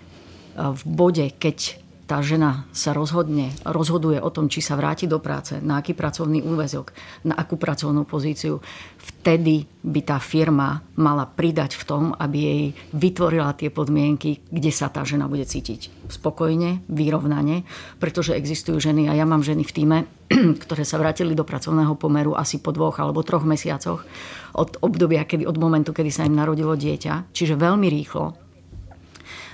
v bode, keď tá žena sa rozhodne, rozhoduje o tom, či sa vráti do práce, na aký pracovný úvezok, na akú pracovnú pozíciu, vtedy by tá firma mala pridať v tom, aby jej vytvorila tie podmienky, kde sa tá žena bude cítiť spokojne, vyrovnane, pretože existujú ženy, a ja mám ženy v týme, ktoré sa vrátili do pracovného pomeru asi po dvoch alebo troch mesiacoch od obdobia, kedy, od momentu, kedy sa im narodilo dieťa, čiže veľmi rýchlo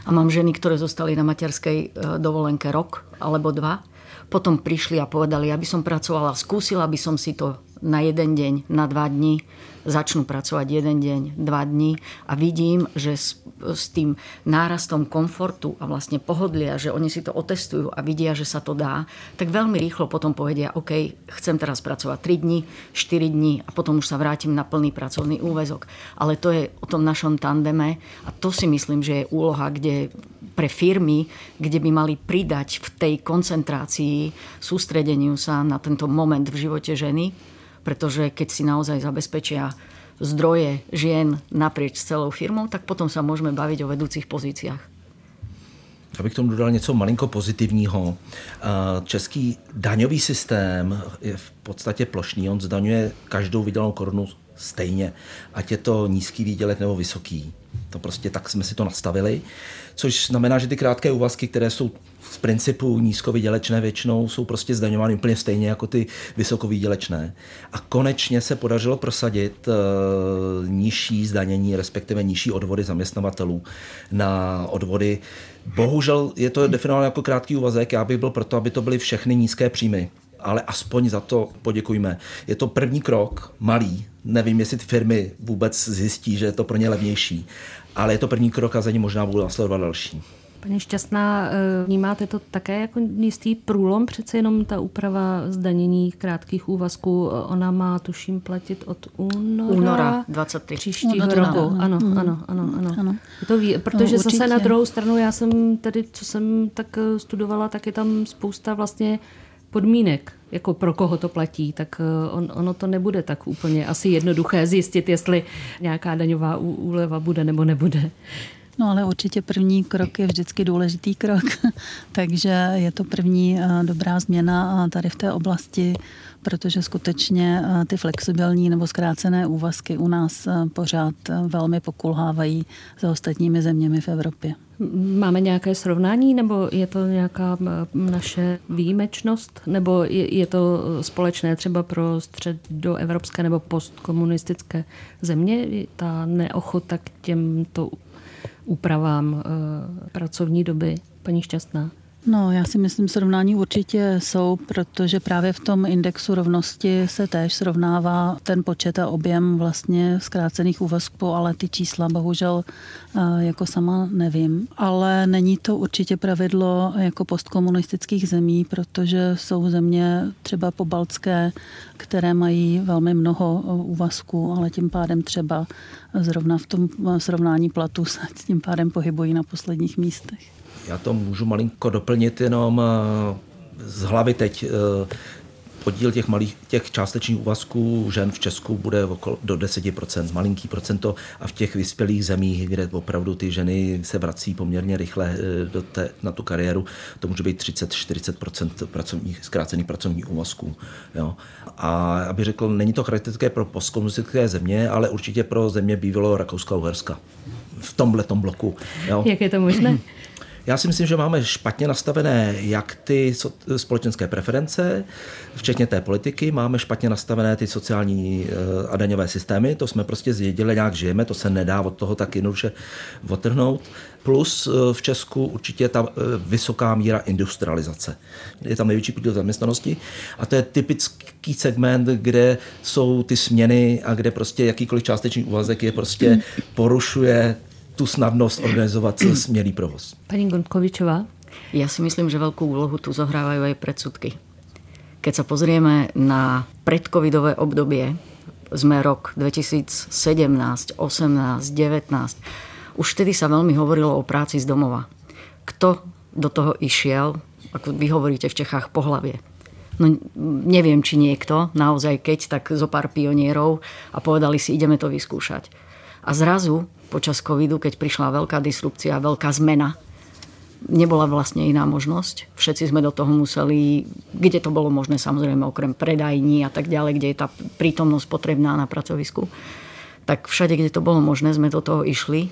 a mám ženy, ktoré zostali na materskej e, dovolenke rok alebo dva. Potom prišli a povedali, aby som pracovala, skúsila by som si to na jeden deň, na dva dní začnú pracovať jeden deň, dva dní a vidím, že s, s tým nárastom komfortu a vlastne pohodlia, že oni si to otestujú a vidia, že sa to dá, tak veľmi rýchlo potom povedia, OK, chcem teraz pracovať 3 dní, 4 dní a potom už sa vrátim na plný pracovný úvezok. Ale to je o tom našom tandeme a to si myslím, že je úloha, kde pre firmy, kde by mali pridať v tej koncentrácii, sústredeniu sa na tento moment v živote ženy, pretože keď si naozaj zabezpečia zdroje žien naprieč celou firmou, tak potom sa môžeme baviť o vedúcich pozíciách. Abych k tomu dodal něco malinko pozitivního. Český daňový systém je v podstatě plošný. On zdaňuje každou vydělanou korunu stejně, ať je to nízký výdělek nebo vysoký. To prostě tak jsme si to nastavili, což znamená, že ty krátké úvazky, které jsou z principu nízkovýdělečné většinou jsou prostě zdaňovány úplně stejně jako ty vysokovýdělečné. A konečně se podařilo prosadit uh, nižší zdanění, respektive nižší odvody zaměstnavatelů na odvody. Bohužel je to definováno jako krátký úvazek, já bych byl proto, aby to byly všechny nízké příjmy ale aspoň za to poděkujme. Je to první krok, malý, nevím, jestli ty firmy vůbec zjistí, že je to pro ně levnější, ale je to první krok a za ní možná budou následovat další. Paní Šťastná, eh, vnímáte to také jako jistý průlom? Přece jenom ta úprava zdanění krátkých úvazků, eh, ona má, tuším, platit od února, února 23. příštího no, roku. Ano, ano, mhm. ano, ano, ano. ano. Je to ví, protože no, zase na druhou stranu, já jsem tady, co jsem tak eh, studovala, tak je tam spousta vlastně podmínek, jako pro koho to platí, tak on, ono to nebude tak úplně asi jednoduché zjistit, jestli nějaká daňová úleva bude nebo nebude. No ale určitě první krok je vždycky důležitý krok, takže je to první eh, dobrá změna tady v té oblasti, protože skutečně eh, ty flexibilní nebo zkrácené úvazky u nás eh, pořád velmi pokulhávají za ostatními zeměmi v Evropě. Máme nějaké srovnání, nebo je to nějaká naše výjimečnost, nebo je, je to společné třeba pro středoevropské nebo postkomunistické země, ta neochota k těmto úpravám eh, pracovní doby, paní Šťastná? No, já si myslím, srovnání určitě jsou, protože právě v tom indexu rovnosti se též srovnává ten počet a objem vlastně zkrácených úvazků, ale ty čísla bohužel eh, jako sama nevím. Ale není to určitě pravidlo jako postkomunistických zemí, protože jsou země třeba pobaltské, které mají velmi mnoho eh, úvazků, ale tím pádem třeba zrovna v tom srovnání platu se tím pádem pohybují na posledních místech. Já to můžu malinko doplnit jenom eh, z hlavy teď. Eh, podíl těch malých, těch částečných úvazků žen v Česku bude okolo, do 10%, malinký procento a v těch vyspělých zemích, kde opravdu ty ženy se vrací poměrně rychle eh, do té, na tu kariéru, to může být 30-40% pracovních, zkrácených pracovních úvazků. Jo. A aby řekl, není to charakteristické pro postkomunistické země, ale určitě pro země bývalého Rakouska a Uherska. V tomhle bloku. Jo. Jak je to možné? Já si myslím, že máme špatně nastavené jak ty společenské preference, včetně té politiky, máme špatně nastavené ty sociální eh, a daňové systémy, to jsme prostě zjedili, nějak žijeme, to se nedá od toho tak jednoduše otrhnout. Plus eh, v Česku určitě ta eh, vysoká míra industrializace. Je tam největší podíl zaměstnanosti a to je typický segment, kde jsou ty směny a kde prostě jakýkoliv částečný úvazek je prostě porušuje tu snadnost organizovat smělý provoz. Pani Gondkovičová? Ja si myslím, že veľkú úlohu tu zohrávajú aj predsudky. Keď sa pozrieme na predcovidové obdobie, sme rok 2017, 18, 19, už vtedy sa veľmi hovorilo o práci z domova. Kto do toho išiel, ako vy hovoríte v Čechách, po hlavie. No neviem, či niekto, naozaj keď, tak zo pár pionierov a povedali si, ideme to vyskúšať. A zrazu počas covidu, keď prišla veľká disrupcia, veľká zmena, nebola vlastne iná možnosť. Všetci sme do toho museli, kde to bolo možné, samozrejme okrem predajní a tak ďalej, kde je tá prítomnosť potrebná na pracovisku. Tak všade, kde to bolo možné, sme do toho išli.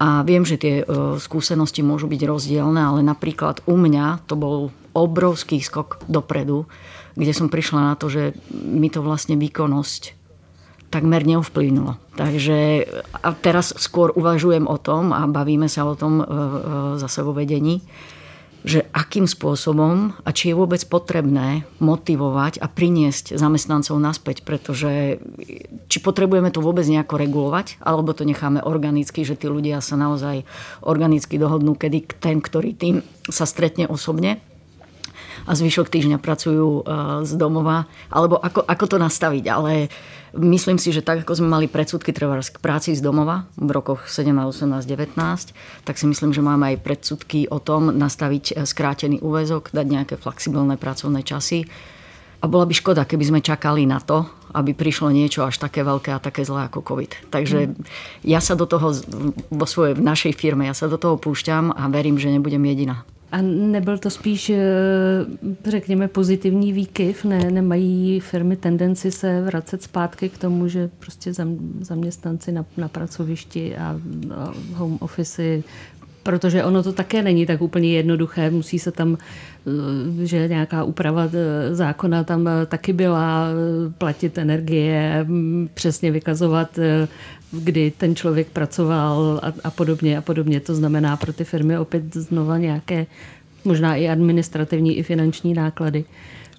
A viem, že tie e, skúsenosti môžu byť rozdielne, ale napríklad u mňa to bol obrovský skok dopredu, kde som prišla na to, že mi to vlastne výkonnosť takmer neovplyvnulo. Takže a teraz skôr uvažujem o tom a bavíme sa o tom e, e, zase vo vedení, že akým spôsobom a či je vôbec potrebné motivovať a priniesť zamestnancov naspäť, pretože či potrebujeme to vôbec nejako regulovať, alebo to necháme organicky, že tí ľudia sa naozaj organicky dohodnú, kedy ten, ktorý tým sa stretne osobne a zvyšok týždňa pracujú e, z domova, alebo ako, ako to nastaviť, ale Myslím si, že tak, ako sme mali predsudky treba k práci z domova v rokoch 17, 18, 19, tak si myslím, že máme aj predsudky o tom nastaviť eh, skrátený úvezok, dať nejaké flexibilné pracovné časy. A bola by škoda, keby sme čakali na to, aby prišlo niečo až také veľké a také zlé ako COVID. Takže mm. ja sa do toho, vo svojej, v našej firme, ja sa do toho púšťam a verím, že nebudem jediná. A nebyl to spíš, eh, řekněme, pozitivní výkyv? Ne, nemají firmy tendenci se vracet zpátky k tomu, že prostě zaměstnanci na, na pracovišti a, a home office protože ono to také není tak úplně jednoduché. Musí se tam, eh, že nějaká úprava eh, zákona tam taky byla, platit energie, mm, přesně vykazovat kdy ten člověk pracoval a, a podobně a podobně. To znamená pro ty firmy opět znova nějaké možná i administrativní, i finanční náklady.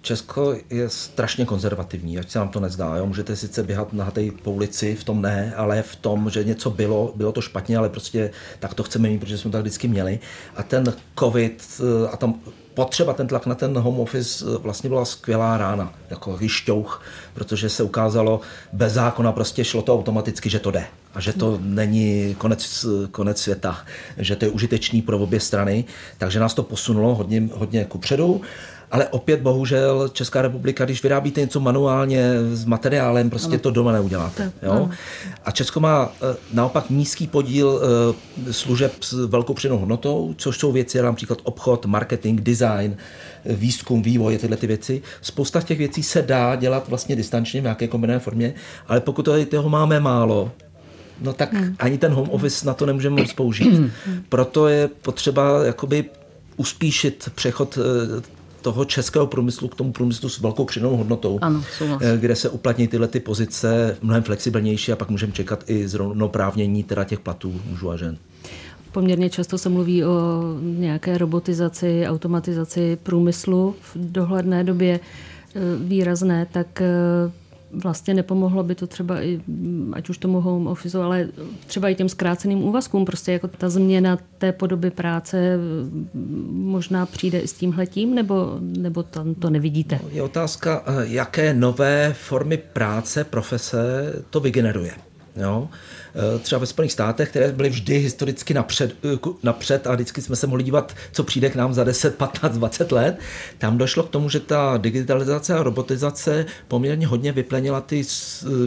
Česko je strašně konzervativní, ať se vám to nezdá. Jo? Můžete sice běhat na té ulici, v tom ne, ale v tom, že něco bylo, bylo to špatně, ale prostě tak to chceme mít, protože jsme to tak vždycky měli. A ten covid eh, a tam potřeba, ten tlak na ten home office eh, vlastně byla skvělá rána, jako vyšťouch, protože se ukázalo, bez zákona prostě šlo to automaticky, že to jde a že to není konec, konec světa, že to je užitečný pro obě strany, takže nás to posunulo hodně, hodně kupředu. Ale opět bohužel Česká republika, když vyrábíte něco manuálně s materiálem, prostě ano. to doma neuděláte. Jo? A Česko má eh, naopak nízký podíl eh, služeb s velkou přidanou hodnotou, což jsou věci jako například obchod, marketing, design, výzkum, vývoj, tyhle ty věci. Spousta těch věcí se dá dělat vlastně distančně v nějaké kombinované formě, ale pokud toho máme málo, no tak hmm. ani ten home office na to nemůžeme moc použít. Hmm. Proto je potřeba jakoby uspíšit přechod eh, toho českého průmyslu k tomu průmyslu s velkou přidanou hodnotou, ano, eh, kde se uplatní tyhle ty pozice mnohem flexibilnější a pak můžeme čekat i zrovnoprávnění teda těch platů mužů a žen. Poměrně často se mluví o nějaké robotizaci, automatizaci průmyslu v dohledné době eh, výrazné, tak vlastně nepomohlo by to třeba i, ať už tomu home office, ale třeba i těm zkráceným úvazkům, prostě jako ta změna té podoby práce možná přijde i s tímhletím, nebo, nebo tam to nevidíte? No, je otázka, eh, jaké nové formy práce, profese to vygeneruje. Jo? Eh, třeba ve Spojených státech, které byly vždy historicky napřed, eh, napřed a vždycky jsme se mohli dívat, co přijde k nám za 10, 15, 20 let, tam došlo k tomu, že ta digitalizace a robotizace poměrně hodně vyplenila ty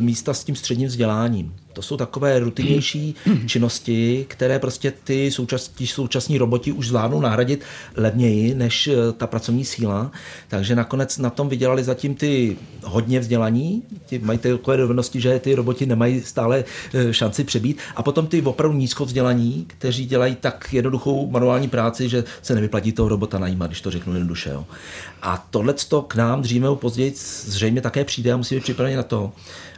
místa s tím středním vzděláním. To jsou takové rutinnější činnosti, které prostě ty současní, současní roboti už zvládnou nahradit levněji než eh, ta pracovní síla. Takže nakonec na tom vydělali zatím ty hodně vzdělaní, ti mají takové dovednosti, že ty roboti nemají stále eh, šanci přebít. A potom ty opravdu nízkovzdělaní, kteří dělají tak jednoduchou manuální práci, že se nevyplatí toho robota najímat, když to řeknu jednoduše. Jo. A tohle k nám dříve nebo později zřejmě také přijde a musíme připravit na to,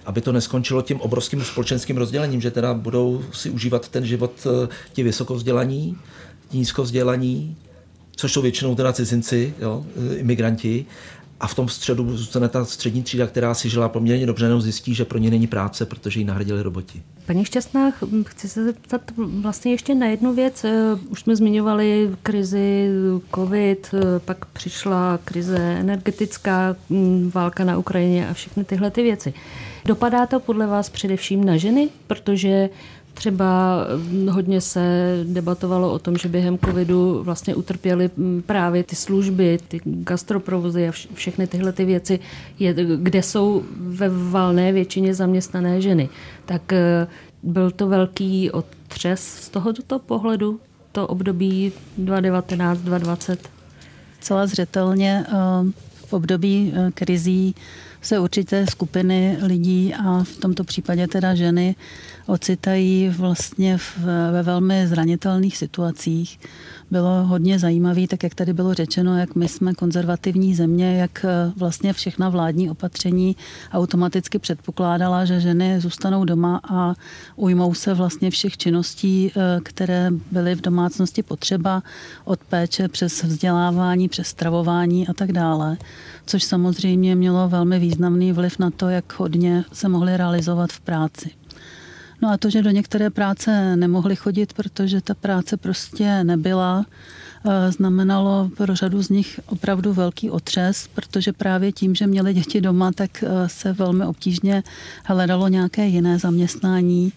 aby to neskončilo tím obrovským společenským rozdělením, že teda budou si užívat ten život eh, ti vysokovzdělaní, nízkovzdělaní, což jsou většinou teda cizinci, jo, eh, imigranti, a v tom středu zůstane ta střední třída, která si žila poměrně dobře, jenom zjistí, že pro ně není práce, protože ji nahradili roboti. Paní Šťastná, chci se zeptat vlastně ještě na jednu věc. Eh, už jsme zmiňovali krizi COVID, pak přišla krize energetická, mm, válka na Ukrajině a všechny tyhle ty věci. Dopadá to podle vás především na ženy? Protože Třeba hm, hodně se debatovalo o tom, že během covidu vlastně utrpěly hm, právě ty služby, ty gastroprovozy a všechny tyhle ty věci, kde jsou ve valné většině zaměstnané ženy. Tak eh, byl to velký otřes z tohoto pohledu, to období 2019-2020? Celá zřetelně eh, v období eh, krizí se určité skupiny lidí a v tomto případě teda ženy ocitají vlastně v, ve velmi zranitelných situacích. Bylo hodně zajímavé, tak jak tady bylo řečeno, jak my jsme konzervativní země, jak eh, vlastně všechna vládní opatření automaticky předpokládala, že ženy zůstanou doma a ujmou se vlastně všech činností, eh, které byly v domácnosti potřeba, od péče přes vzdělávání, přes stravování a tak dále což samozřejmě mělo velmi významný vliv na to, jak hodně se mohly realizovat v práci. No a to, že do některé práce nemohli chodit, protože ta práce prostě nebyla, eh, znamenalo pro řadu z nich opravdu velký otřes, protože právě tím, že měli děti doma, tak eh, se velmi obtížně hledalo nějaké jiné zaměstnání.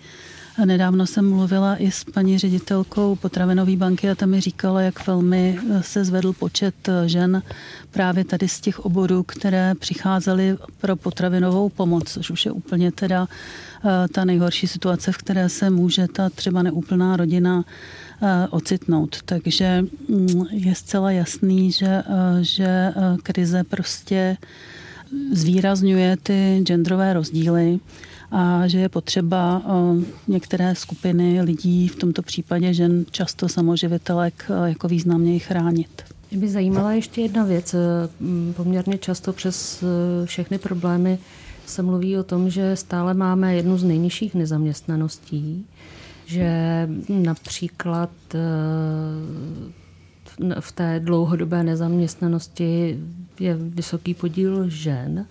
Nedávno jsem mluvila i s paní ředitelkou potravinové banky a ta mi říkala, jak velmi eh, se zvedl počet žen právě tady z těch oborů, které přicházely pro potravinovou pomoc, což už je úplně teda Eh, ta nejhorší situace, v které se může ta třeba neúplná rodina eh, ocitnout. Takže mm, je zcela jasný, že, eh, že krize prostě zvýrazňuje ty genderové rozdíly a že je potřeba některé skupiny lidí, v tomto případě žen, často samoživitelek, jako významněji chránit. Mě by zajímala ještě jedna věc. Poměrně často přes všechny problémy se mluví o tom, že stále máme jednu z nejnižších nezaměstnaností, že například eh, v té dlouhodobé nezaměstnanosti je vysoký podíl žen.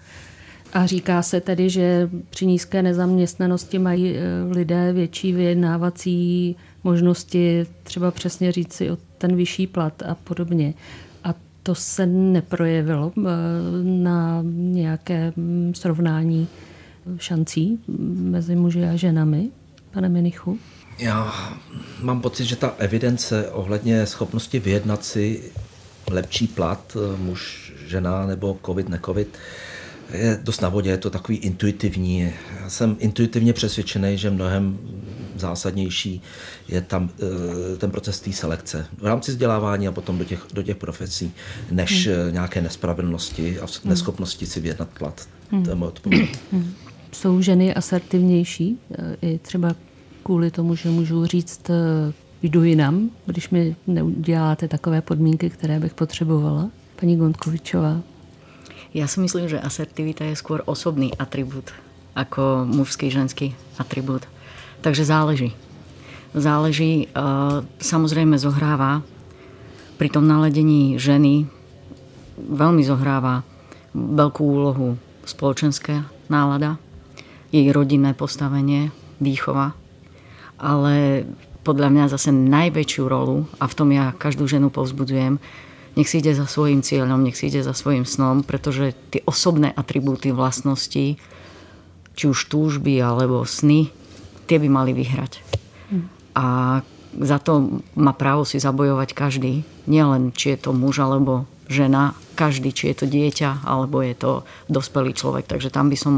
A říká se tedy, že při nízké nezaměstnanosti mají eh, lidé větší vyjednávací možnosti, třeba přesně říci o ten vyšší plat a podobně to se neprojevilo eh, na nějaké mm, srovnání šancí mezi muži a ženami, pane Minichu? Já mám pocit, že ta evidence ohledně schopnosti vyjednat si lepší plat, eh, muž, žena nebo covid, necovid, je dost na vodě, je to takový intuitivní. Já jsem intuitivně přesvědčený, že mnohem zásadnější je tam eh, ten proces té selekce v rámci vzdělávání a potom do těch, do těch profesí, než hmm. Eh, nějaké nespravedlnosti a hmm. neschopnosti si vyjednat plat. Hmm. To je moje odpověď. Hmm. Jsou ženy asertivnější, eh, i třeba kvůli tomu, že můžu říct, jdu jinam, když mi neuděláte takové podmínky, které bych potřebovala. Paní Gondkovičová. Já si myslím, že asertivita je skôr osobný atribut ako mužský, ženský atribut. Takže záleží. Záleží, e, samozrejme zohráva pri tom naledení ženy veľmi zohráva veľkú úlohu spoločenská nálada, jej rodinné postavenie, výchova, ale podľa mňa zase najväčšiu rolu, a v tom ja každú ženu povzbudzujem, nech si ide za svojim cieľom, nech si ide za svojim snom, pretože tie osobné atribúty vlastností, či už túžby alebo sny, tie by mali vyhrať. A za to má právo si zabojovať každý. Nielen, či je to muž alebo žena, každý, či je to dieťa, alebo je to dospelý človek. Takže tam by som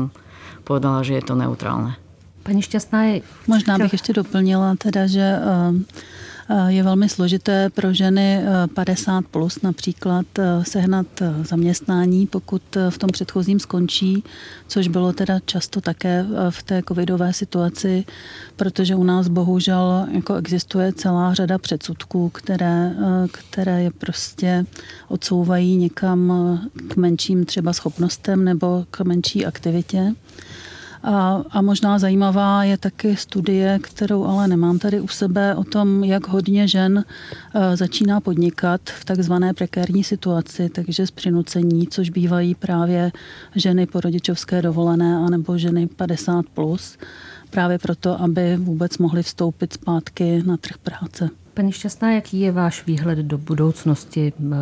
povedala, že je to neutrálne. Pani Šťastná je... Možná bych ještě doplnila teda, že uh, je velmi složité pro ženy 50 eh, plus například eh, sehnat zaměstnání, pokud v tom předchozím skončí, což bylo teda často také v té covidové situaci, protože u nás bohužel jako existuje celá řada předsudků, které, které je prostě odsouvají někam k menším třeba schopnostem nebo k menší aktivitě. A, a možná zajímavá je taky studie, kterou ale nemám tady u sebe, o tom, jak hodně žen e, začíná podnikat v takzvané prekérní situaci, takže z přinucení, což bývají právě ženy po rodičovské dovolené anebo ženy 50+, plus, právě proto, aby vůbec mohly vstoupit zpátky na trh práce. Paní Šťastná, jaký je váš výhled do budoucnosti? E,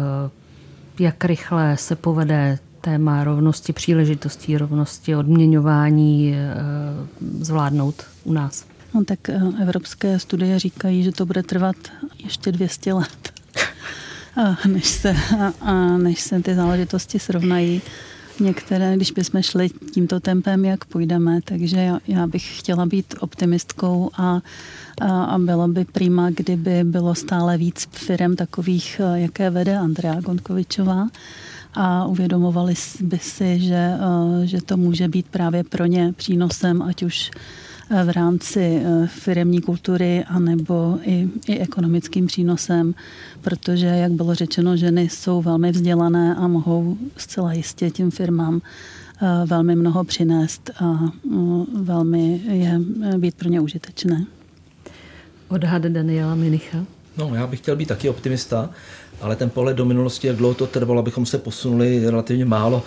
jak rychle se povede téma rovnosti příležitostí, rovnosti odměňování eh, zvládnout u nás? No, tak eh, evropské studie říkají, že to bude trvat ještě 200 let, než se, a než se ty záležitosti srovnají. Některé, když bychom šli tímto tempem, jak půjdeme, takže já, já bych chtěla být optimistkou a, a, a bylo by prima, kdyby bylo stále víc firm takových, eh, jaké vede Andrea Gontkovičová a uvědomovali by si, že, eh, že to může být právě pro ně přínosem, ať už eh, v rámci eh, firemní kultury anebo i, i ekonomickým přínosem, protože, jak bylo řečeno, ženy jsou velmi vzdělané a mohou zcela jistě tím firmám velmi mnoho přinést a velmi je být pro ně užitečné. Odhad Daniela Minicha? No, já bych chtěl být taky optimista ale ten pohled do minulosti, jak dlouho to trvalo, abychom se posunuli relativně málo,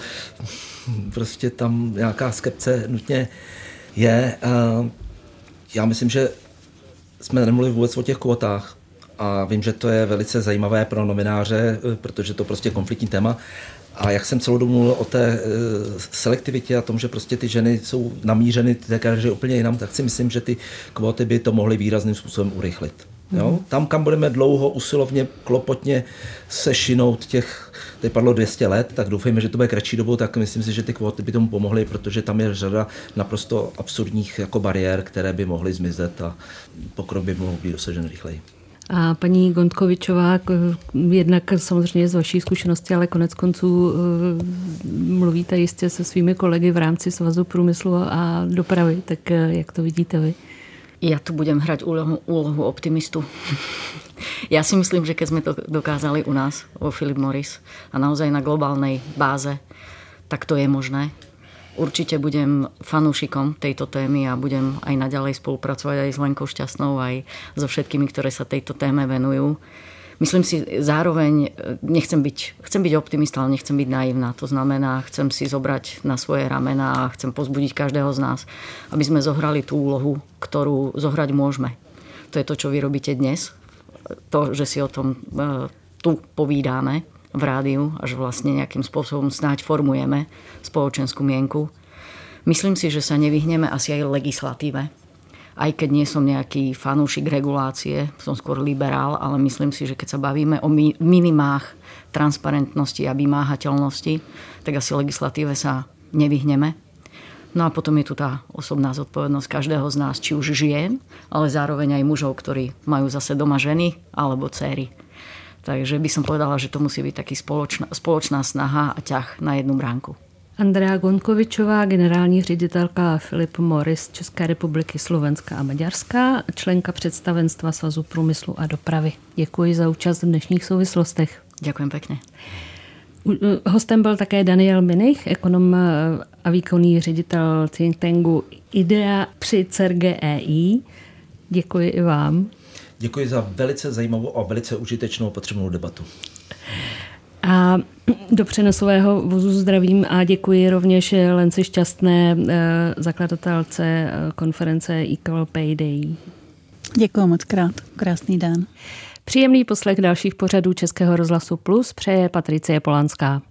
prostě tam nějaká skepce nutně je. Já myslím, že jsme nemluvili vůbec o těch kvotách a vím, že to je velice zajímavé pro novináře, protože to prostě je konfliktní téma. A jak jsem celou dobu mluvil o té e, selektivitě a tom, že prostě ty ženy jsou namířeny té kariéře úplně jinam, tak si myslím, že ty kvóty by to mohly výrazným způsobem urychlit. Jo? Tam, kam budeme dlouho, usilovně, klopotně sešinout těch, teď padlo 200 let, tak doufejme, že to bude kratší dobou, tak myslím si, že ty kvóty by tomu pomohly, protože tam je řada naprosto absurdních jako bariér, které by mohly zmizet a pokrok by mohl být dosažen rychleji. A paní Gondkovičová, jednak samozřejmě z vaší zkušenosti, ale konec konců eh, mluvíte jistě se svými kolegy v rámci Svazu průmyslu a dopravy, tak eh, jak to vidíte vy? Ja tu budem hrať úlohu, úlohu optimistu. ja si myslím, že keď sme to dokázali u nás, vo Philip Morris a naozaj na globálnej báze, tak to je možné. Určite budem fanúšikom tejto témy a budem aj naďalej spolupracovať aj s Lenkou Šťastnou, aj so všetkými, ktoré sa tejto téme venujú myslím si zároveň, nechcem byť, chcem byť optimista, ale nechcem byť naivná. To znamená, chcem si zobrať na svoje ramena a chcem pozbudiť každého z nás, aby sme zohrali tú úlohu, ktorú zohrať môžeme. To je to, čo vy robíte dnes. To, že si o tom e, tu povídáme v rádiu a že vlastne nejakým spôsobom snáď formujeme spoločenskú mienku. Myslím si, že sa nevyhneme asi aj legislatíve aj keď nie som nejaký fanúšik regulácie, som skôr liberál, ale myslím si, že keď sa bavíme o minimách transparentnosti a vymáhateľnosti, tak asi legislatíve sa nevyhneme. No a potom je tu tá osobná zodpovednosť každého z nás, či už žien, ale zároveň aj mužov, ktorí majú zase doma ženy alebo céry. Takže by som povedala, že to musí byť taký spoločná, spoločná snaha a ťah na jednu bránku. Andrea Gonkovičová, generální ředitelka Filip Morris České republiky, Slovenska a Maďarska, členka představenstva Svazu průmyslu a dopravy. Děkuji za účast v dnešních souvislostech. Děkuji pěkně. Hostem byl také Daniel Minich, ekonom a výkonný ředitel think tanku IDEA při CERGEI. Děkuji i vám. Děkuji za velice zajímavou a velice užitečnou potřebnou debatu. A do přenosového vozu zdravím a děkuji rovněž Lenci Šťastné, eh, zakladatelce eh, konference Equal Pay Day. Děkuji moc krát. Krásný den. Příjemný poslech dalších pořadů Českého rozhlasu Plus přeje Patricie Polanská.